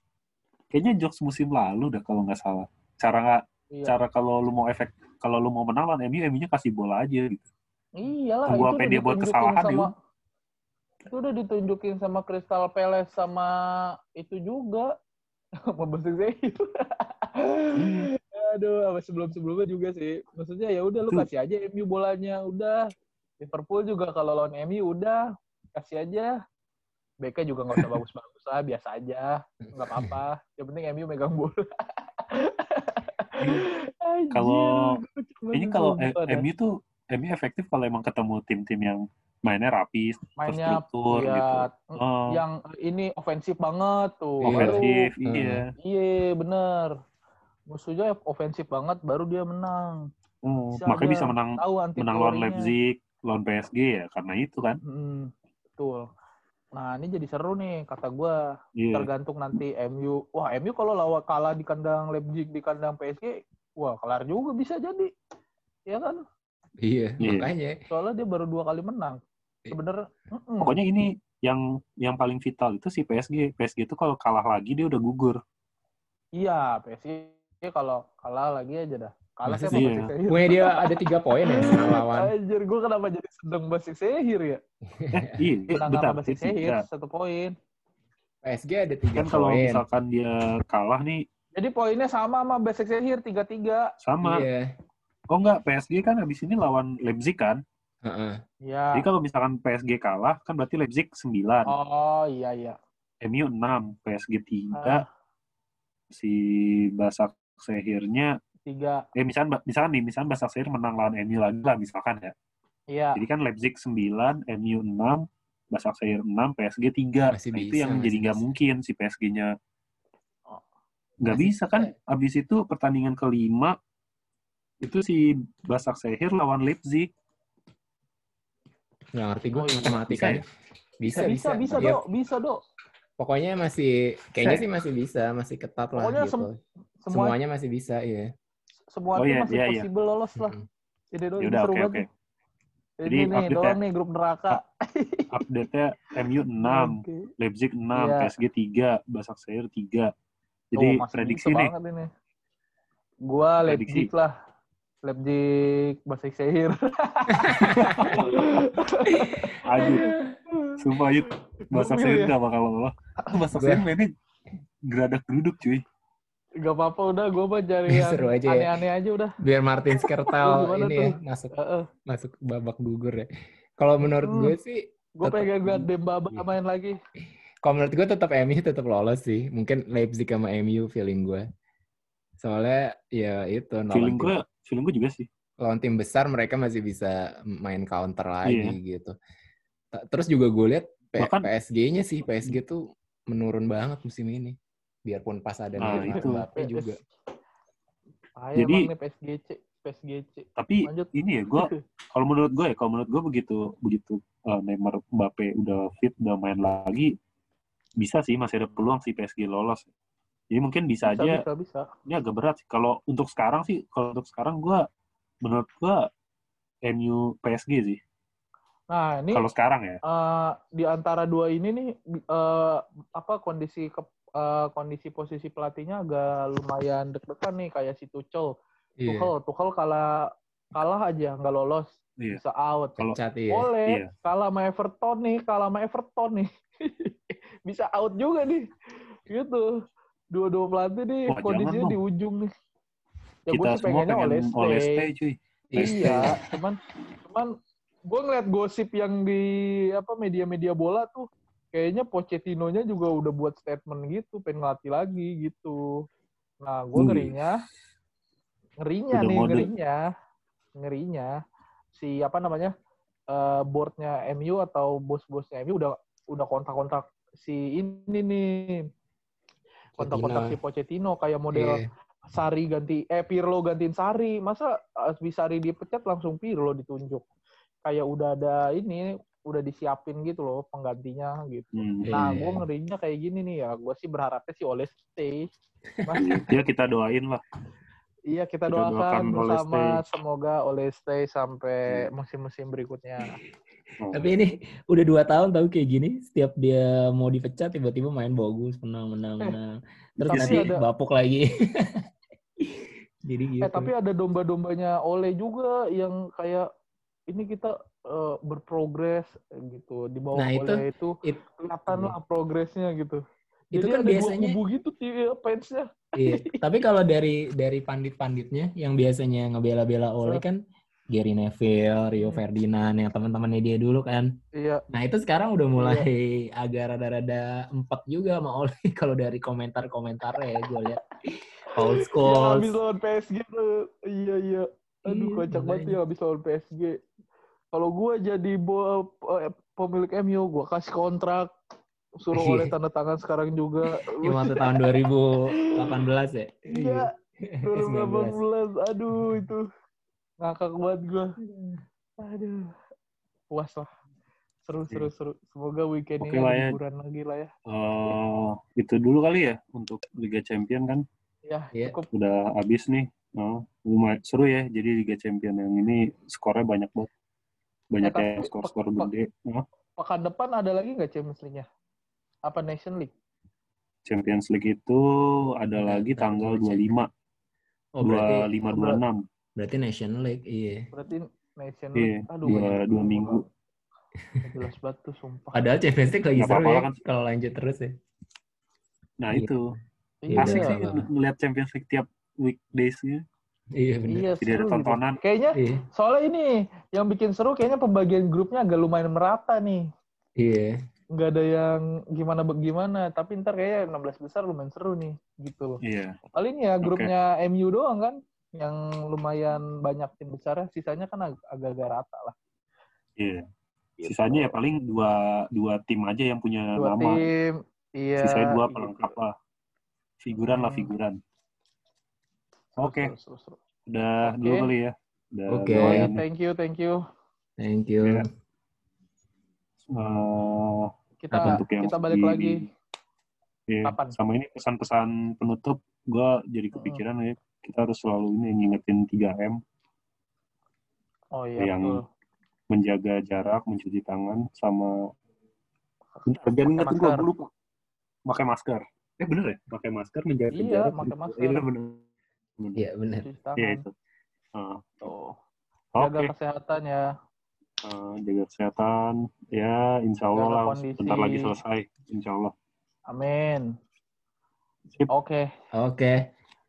Kayaknya jokes musim lalu dah kalau nggak salah. Cara nggak Iya. cara kalau lu mau efek kalau lu mau menang lawan MU, MU-nya kasih bola aja gitu. Iyalah, Tunggu itu apa dia buat kesalahan, sama Yun. itu udah ditunjukin sama Crystal Palace sama itu juga sama Basaksehir. Iya. Aduh, sama sebelum-sebelumnya juga sih. Maksudnya ya udah lu kasih aja MU bolanya, udah. Liverpool juga kalau lawan MU udah kasih aja. BK juga nggak usah bagus-bagus lah, biasa aja, nggak apa-apa. Yang penting MU megang bola. Kalau- banget kalau eh. MU tuh MU efektif kalau emang ketemu tim-tim yang mainnya rapi, mainnya terstruktur ya, gitu. Oh, yang ini ofensif banget tuh. Iya. Ofensif, Baru- iya. iya bener. Musuhnya ofensif banget, baru dia menang. Oh, Bisa makanya bisa menang menang lawan. Leipzig, lawan PSG ya karena itu kan. Hmm, betul. Nah ini jadi seru nih kata gua. Iya. Tergantung nanti MU. Wah MU kalau lawan kalah di kandang Leipzig di kandang PSG, wah kelar juga bisa jadi. Ya kan? Iya, Iya. makanya. Soalnya dia baru dua kali menang. Sebenarnya. mm-mm. Pokoknya ini yang yang paling vital itu si PSG. PSG itu kalau kalah lagi dia udah gugur. Iya PSG kalau kalah lagi aja dah. Kalah sih? Basik Iya. Sehir? Dia ada tiga poin ya menang lawan. Anjir, gue kenapa jadi sedang Basik Sehir ya? Iya, Menang bentar. sama Basik Sehir, Iya. satu poin. PSG ada tiga Kan kalau poin. misalkan dia kalah nih Jadi poinnya sama sama Basik Sehir, 3-3. sama. Iya. Oh enggak, PSG kan habis ini lawan Leipzig kan. Heeh. Iya. Jadi kalau misalkan PSG kalah kan berarti Leipzig 9, Oh, iya, iya. MU 6, PSG 3, Ah, si Basak Sehirnya tiga. eh misalkan misalkan nih, misalkan Basak Sehir menang lawan MU lagi lah misalkan ya. Iya. Jadi kan Leipzig 9, MU 6, Basak Sehir 6, PSG 3. Masih nah, itu bisa, yang masih jadi nggak bisa. mungkin si PSG-nya. Oh. Nggak bisa kan, abis itu pertandingan kelima, itu si Basak Sehir lawan Leipzig. Nggak ngerti gue Oh, iya. matematikanya. Bisa, Bisa, bisa, Ya, Dok. Bisa, Dok. Pokoknya masih, kayaknya sih masih bisa, masih ketat lah Pokoknya gitu. sem- Semua, Semuanya masih bisa, iya. Semua Oh, tim iya, masih iya, iya. possible lolos lah. Jadi doang Yaudah, seru oke, banget nih. Jadi Ini nih, doang nih grup neraka. Update-nya MU 6, Oke. Leipzig 6, Iya. PSG 3, Basak Sehir 3. Jadi masih prediksi nih, ini. Gua Prediksi. Leipzig lah. Leipzig Basik Sehir. Aduh, sumpah Yud, Basak Gokil Sehir ya. gak bakal lolos. Basak Sehir mainnya geradak geruduk cuy. Gak apa-apa udah, gue mah cari yang Seru aja ya. aneh-aneh aja udah. Biar Martin Skrtel Gimana ini tuh? ya, masuk Heeh. masuk babak gugur ya. Kalau menurut Hmm. gue sih, Gue Tetep- pengen liat Dembaba Iya. main lagi. kalau menurut gue tetap MU tetap lolos sih. Mungkin Leipzig sama MU feeling gue. Soalnya ya itu Feeling gue, feeling gue juga sih. lawan tim besar mereka masih bisa main counter lagi Iya. gitu. Terus juga gue lihat PSG-nya sih PSG tuh menurun banget musim ini. Biarpun pas ada Nah, Neymar itu. Mbappe juga. Ayo Jadi- PSGC. PSGC. Tapi Lanjut. ini ya, gue kalau menurut gue ya, kalau menurut gue begitu begitu uh, Neymar Mbappe udah fit, udah main lagi, bisa sih masih ada peluang si PSG lolos. Jadi mungkin bisa, Bisa, aja bisa, bisa. ini agak berat sih. Kalau untuk sekarang sih, kalau untuk sekarang gue menurut gue MU PSG sih. Nah, ini Kalau sekarang ya. eh, di antara dua ini nih eh, apa kondisi ke, eh, kondisi posisi pelatihnya agak lumayan deg-degan nih kayak si Tuchel. Iya. Tuchel, Tuchel kalah kalah aja nggak lolos Iya. bisa out. Kalau iya. Boleh Iya. kalah sama Everton nih, kalah sama Everton nih. bisa out juga nih. Gitu. Dua-dua pelatih nih Wah, kondisinya jangan di ujung nih. Ya gue kita sih pengennya pengen stay. stay cuy. Iya, cuman cuman gue ngeliat gosip yang di apa media-media bola tuh kayaknya Pochettino-nya juga udah buat statement gitu, pengen ngelatih lagi gitu. Nah, gue ngerinya, ngerinya Udah nih, mode. ngerinya, ngerinya si apa namanya eh boardnya MU atau bos-bosnya MU udah udah kontak-kontak si ini nih, kontak-kontak si Pochettino kayak model Iya. Sari ganti eh Pirlo gantiin Sari. Masa habis Sari dipecat langsung Pirlo ditunjuk. Kayak udah ada ini udah disiapin gitu loh penggantinya gitu. Hmm. Nah, Iya. gue ngerinya kayak gini nih ya. Gue sih berharapnya sih oleh stay. Mas, Ya kita doain lah. iya kita Kita doakan doakan bersama stay. semoga oleh stay sampai Iya. musim-musim berikutnya. Oh. Tapi ini udah dua tahun tahu kayak gini. Setiap dia mau dipecat tiba-tiba main bagus, menang, menang, Eh, menang. Terus tapi nanti ada- bapuk lagi. Jadi gitu. Eh tapi ada domba-dombanya Ole juga yang kayak ini kita eh, berprogres gitu di bawah Nah, itu- Ole itu it- kelihatan iya. lah progresnya gitu. Itu Jadi kan ada biasanya- kubu gitu ti- fansnya. Iya. Tapi kalau dari dari pandit-panditnya yang biasanya ngebela-bela Ole kan Gary Neville, Rio Hmm. Ferdinand, yang teman-temannya dia dulu kan. Iya. Nah itu sekarang udah mulai agak rada-rada empat juga sama Ole kalau dari komentar-komentarnya ya gue lihat. Paul Yang Scholes. habis lawan PSG tuh. Iya iya. Aduh Iya, kocak banget ya habis lawan PSG. Kalau gue jadi bo- eh, pemilik MU, gue kasih kontrak suruh Iya. oleh tanda tangan sekarang juga. Yang waktu tahun 2018 ya? Iya. 2018. Aduh itu ngakak banget gue. Aduh. Puas lah. Seru, seru, seru. Semoga weekend Oke ini ya. liburan lagi lah ya. Eh, itu dulu kali ya untuk Liga Champion kan Ya, Iya. cukup. udah habis nih. Oh, lumayan seru ya. Jadi Liga Champion yang ini skornya banyak banget. Banyak yang skor-skor gede. Pekan depan ada lagi nggak Champions League-nya? Apa Nation League? Champions League itu ada lagi tanggal Champions. 25, Oh berarti 25, 26. berarti National League, iya. Berarti Nation Iya, League. Aduh, dua, dua minggu. Jelas banget tuh, sumpah. Padahal Champions League lagi seru ya kan. kalau lanjut terus ya. Nah Iya. itu. Iya, Asik Iya, sih apa-apa. ngeliat Champions League tiap weekdays-nya. Iya benar. iya Jadi ada gitu. tontonan. Kayaknya Iya. soalnya ini yang bikin seru kayaknya pembagian grupnya agak lumayan merata nih. Iya. Nggak ada yang gimana gimana, tapi ntar kayaknya 16 besar lumayan seru nih, gitu loh. Iya. Paling ya grupnya MU doang kan, yang lumayan banyak tim besarnya, sisanya kan ag- agak-agak rata lah. Iya. Gitu. Sisanya ya paling dua dua tim aja yang punya Dua nama. tim, iya. Sisanya dua gitu. pelengkap lah. Figuran lah Hmm. figuran. Oke, seru. udah Oke. dulu kali ya. Oke. Oh, ya, lumayan. thank you, thank you. Thank you. Iya. Eh, Kita untuk yang kita balik di- lagi. iya. Kapan? Sama ini pesan-pesan penutup, gue jadi kepikiran ya kita harus selalu ini ngingetin 3M, Oh iya, yang betul. menjaga jarak, mencuci tangan, sama bentar, Pakai ingetin gue, lupa. Pakai masker. Eh bener ya? Pakai masker, menjaga Iya, jarak. pakai masker. Iya bener. Bener. Iya benar. Iya itu. Ah, Tuh. Oke, Jaga kesehatan ya. Eh, jaga kesehatan. Ya, insya Allah Jaga lah. kondisi. Bentar lagi selesai. Insya Allah. Amin. Sip. Oke. Oke.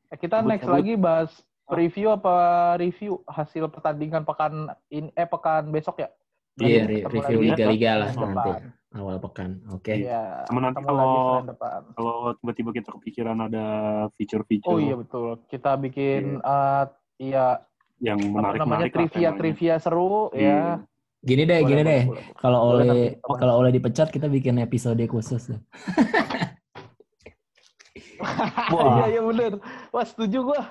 Eh, Kita Cabut, next cabut. lagi bahas preview apa review hasil pertandingan pekan in eh pekan besok ya? Iya, ketemu review liga-liga lah nanti depan. Awal pekan. Oke. Iya. Sama nanti kalau-. Kalau tiba-tiba kita kepikiran ada feature-feature Oh iya betul. Kita bikin eh iya yang apa namanya menarik-menarik lah trivia temanya. trivia seru Iya. ya. Gini deh, Boleh, gini boleh, deh. Kalau oleh kalau oleh dipecat kita bikin episode khusus. deh. Wah. Iya iya bener. Wah setuju gua.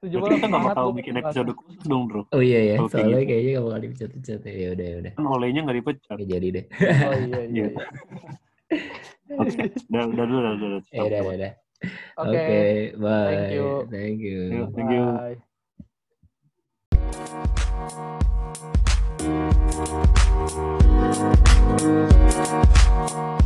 Berarti kita nggak bakal bikin episode khusus dong, bro. Oh iya ya, Kalau kayak soalnya gitu. kayaknya gak bakal dipecat-pecat. Ya udah, ya udah. Kan olehnya nggak dipecat. Oke, jadi deh. Oh iya iya. Iya. iya. Oke, udah, udah dulu, udah, udah. udah. Ya udah, udah, udah. Oke. Oke, bye. Thank you. Thank you. Thank you. Bye.